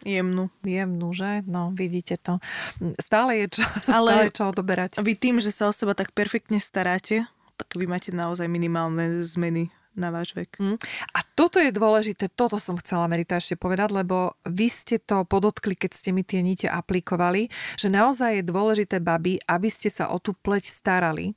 Jemnú. Jemnú, že? No, vidíte to. Stále je čo, Ale stále je čo odoberať. Vy tým, že sa o seba tak perfektne staráte, tak vy máte naozaj minimálne zmeny na váš vek. Mm. A toto je dôležité, toto som chcela Merita ešte povedať, lebo vy ste to podotkli, keď ste mi tie nite aplikovali, že naozaj je dôležité, baby, aby ste sa o tú pleť starali.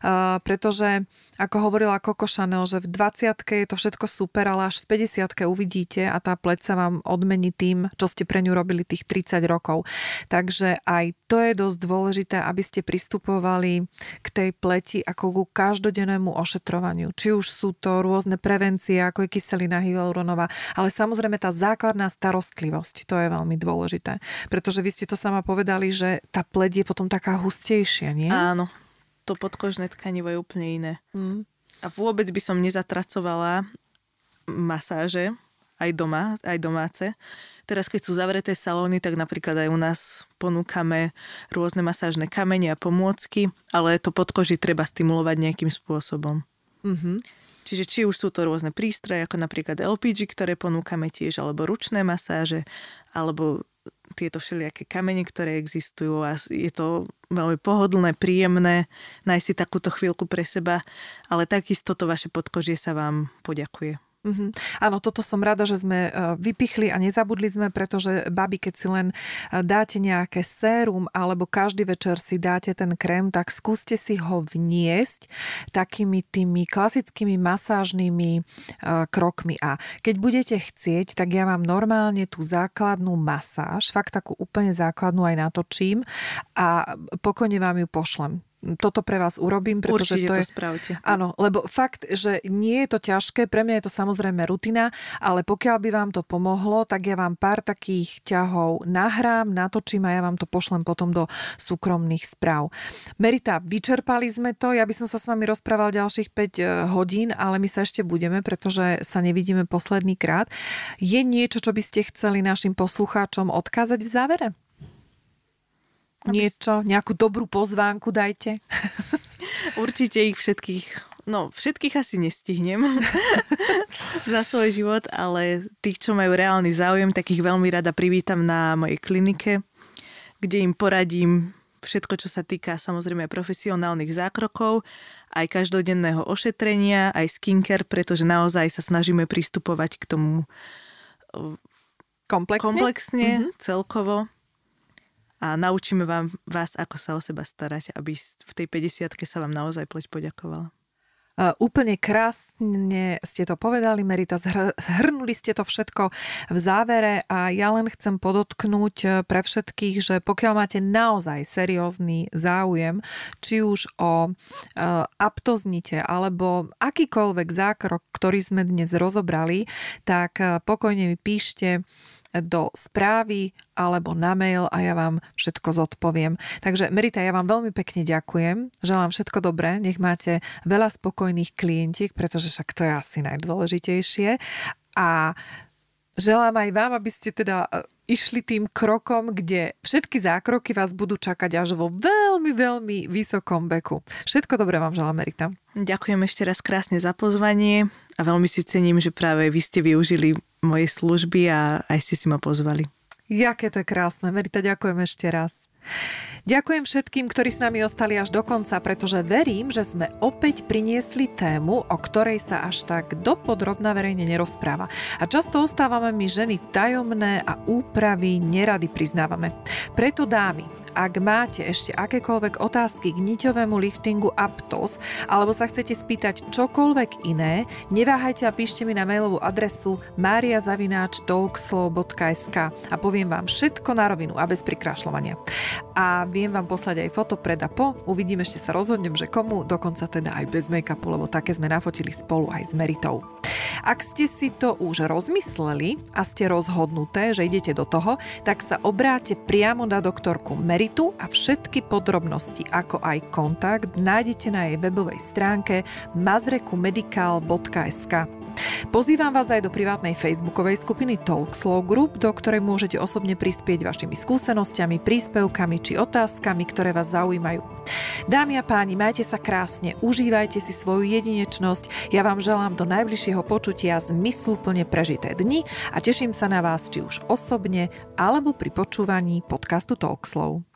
Uh, pretože, ako hovorila Coco Chanel, že v 20 je to všetko super, ale až v 50 uvidíte a tá pleť sa vám odmení tým, čo ste pre ňu robili tých 30 rokov. Takže aj to je dosť dôležité, aby ste pristupovali k tej pleti ako ku každodennému ošetrovaniu. Či už sú to rôzne prevencie, ako je kyselina hyaluronová, ale samozrejme tá základná starostlivosť, to je veľmi dôležité. Pretože vy ste to sama povedali, že tá pleť je potom taká hustejšia, nie? Áno, to podkožné tkanivo je úplne iné. Mm. A vôbec by som nezatracovala masáže, aj doma, aj domáce. Teraz, keď sú zavreté salóny, tak napríklad aj u nás ponúkame rôzne masážne kamene a pomôcky, ale to podkoží treba stimulovať nejakým spôsobom. Mm-hmm. Čiže či už sú to rôzne prístroje, ako napríklad LPG, ktoré ponúkame tiež, alebo ručné masáže, alebo tieto všelijaké kamene, ktoré existujú a je to veľmi pohodlné, príjemné nájsť si takúto chvíľku pre seba, ale takisto to vaše podkožie sa vám poďakuje. Mm-hmm. Áno, toto som rada, že sme e, vypichli a nezabudli sme, pretože babi, keď si len e, dáte nejaké sérum alebo každý večer si dáte ten krém, tak skúste si ho vniesť takými tými klasickými masážnymi e, krokmi. A keď budete chcieť, tak ja vám normálne tú základnú masáž, fakt takú úplne základnú aj natočím a pokojne vám ju pošlem toto pre vás urobím, pretože Určite to, to je... spravte. Áno, lebo fakt, že nie je to ťažké, pre mňa je to samozrejme rutina, ale pokiaľ by vám to pomohlo, tak ja vám pár takých ťahov nahrám, natočím a ja vám to pošlem potom do súkromných správ. Merita, vyčerpali sme to, ja by som sa s vami rozprával ďalších 5 e, hodín, ale my sa ešte budeme, pretože sa nevidíme posledný krát. Je niečo, čo by ste chceli našim poslucháčom odkázať v závere? Niečo, nejakú dobrú pozvánku dajte. Určite ich všetkých No, všetkých asi nestihnem za svoj život, ale tých, čo majú reálny záujem, tak ich veľmi rada privítam na mojej klinike, kde im poradím všetko, čo sa týka samozrejme profesionálnych zákrokov, aj každodenného ošetrenia, aj skincare, pretože naozaj sa snažíme pristupovať k tomu komplexne, komplexne mm-hmm. celkovo a naučíme vám, vás, ako sa o seba starať, aby v tej 50 sa vám naozaj pleť poďakovala. Úplne krásne ste to povedali, Merita, zhrnuli ste to všetko v závere a ja len chcem podotknúť e, pre všetkých, že pokiaľ máte naozaj seriózny záujem, či už o uh, aptoznite alebo akýkoľvek zákrok, ktorý sme dnes rozobrali, tak uh, pokojne mi píšte do správy alebo na mail a ja vám všetko zodpoviem. Takže Merita, ja vám veľmi pekne ďakujem. Želám všetko dobré. Nech máte veľa spokojných klientiek, pretože však to je asi najdôležitejšie. A Želám aj vám, aby ste teda e, išli tým krokom, kde všetky zákroky vás budú čakať až vo veľmi, veľmi vysokom veku. Všetko dobré vám želám, Merita. Ďakujem ešte raz krásne za pozvanie a veľmi si cením, že práve vy ste využili moje služby a aj ste si ma pozvali. Jaké to je krásne. Merita, ďakujem ešte raz. Ďakujem všetkým, ktorí s nami ostali až do konca, pretože verím, že sme opäť priniesli tému, o ktorej sa až tak dopodrobná verejne nerozpráva. A často ostávame my ženy tajomné a úpravy nerady priznávame. Preto dámy, ak máte ešte akékoľvek otázky k niťovému liftingu Aptos alebo sa chcete spýtať čokoľvek iné, neváhajte a píšte mi na mailovú adresu mariazavináčtalkslow.sk a poviem vám všetko na rovinu a bez prikrašľovania. A viem vám poslať aj foto pred a po, uvidím, ešte sa rozhodnem, že komu, dokonca teda aj bez make-upu, lebo také sme nafotili spolu aj s Meritou. Ak ste si to už rozmysleli a ste rozhodnuté, že idete do toho, tak sa obráte priamo na doktorku Meritu a všetky podrobnosti, ako aj kontakt, nájdete na jej webovej stránke mazrekumedical.sk. Pozývam vás aj do privátnej facebookovej skupiny Talk Slow Group, do ktorej môžete osobne prispieť vašimi skúsenosťami, príspevkami či otázkami, ktoré vás zaujímajú. Dámy a páni, majte sa krásne, užívajte si svoju jedinečnosť. Ja vám želám do najbližšieho počutia zmysluplne prežité dni a teším sa na vás či už osobne alebo pri počúvaní podcastu Talk Slow.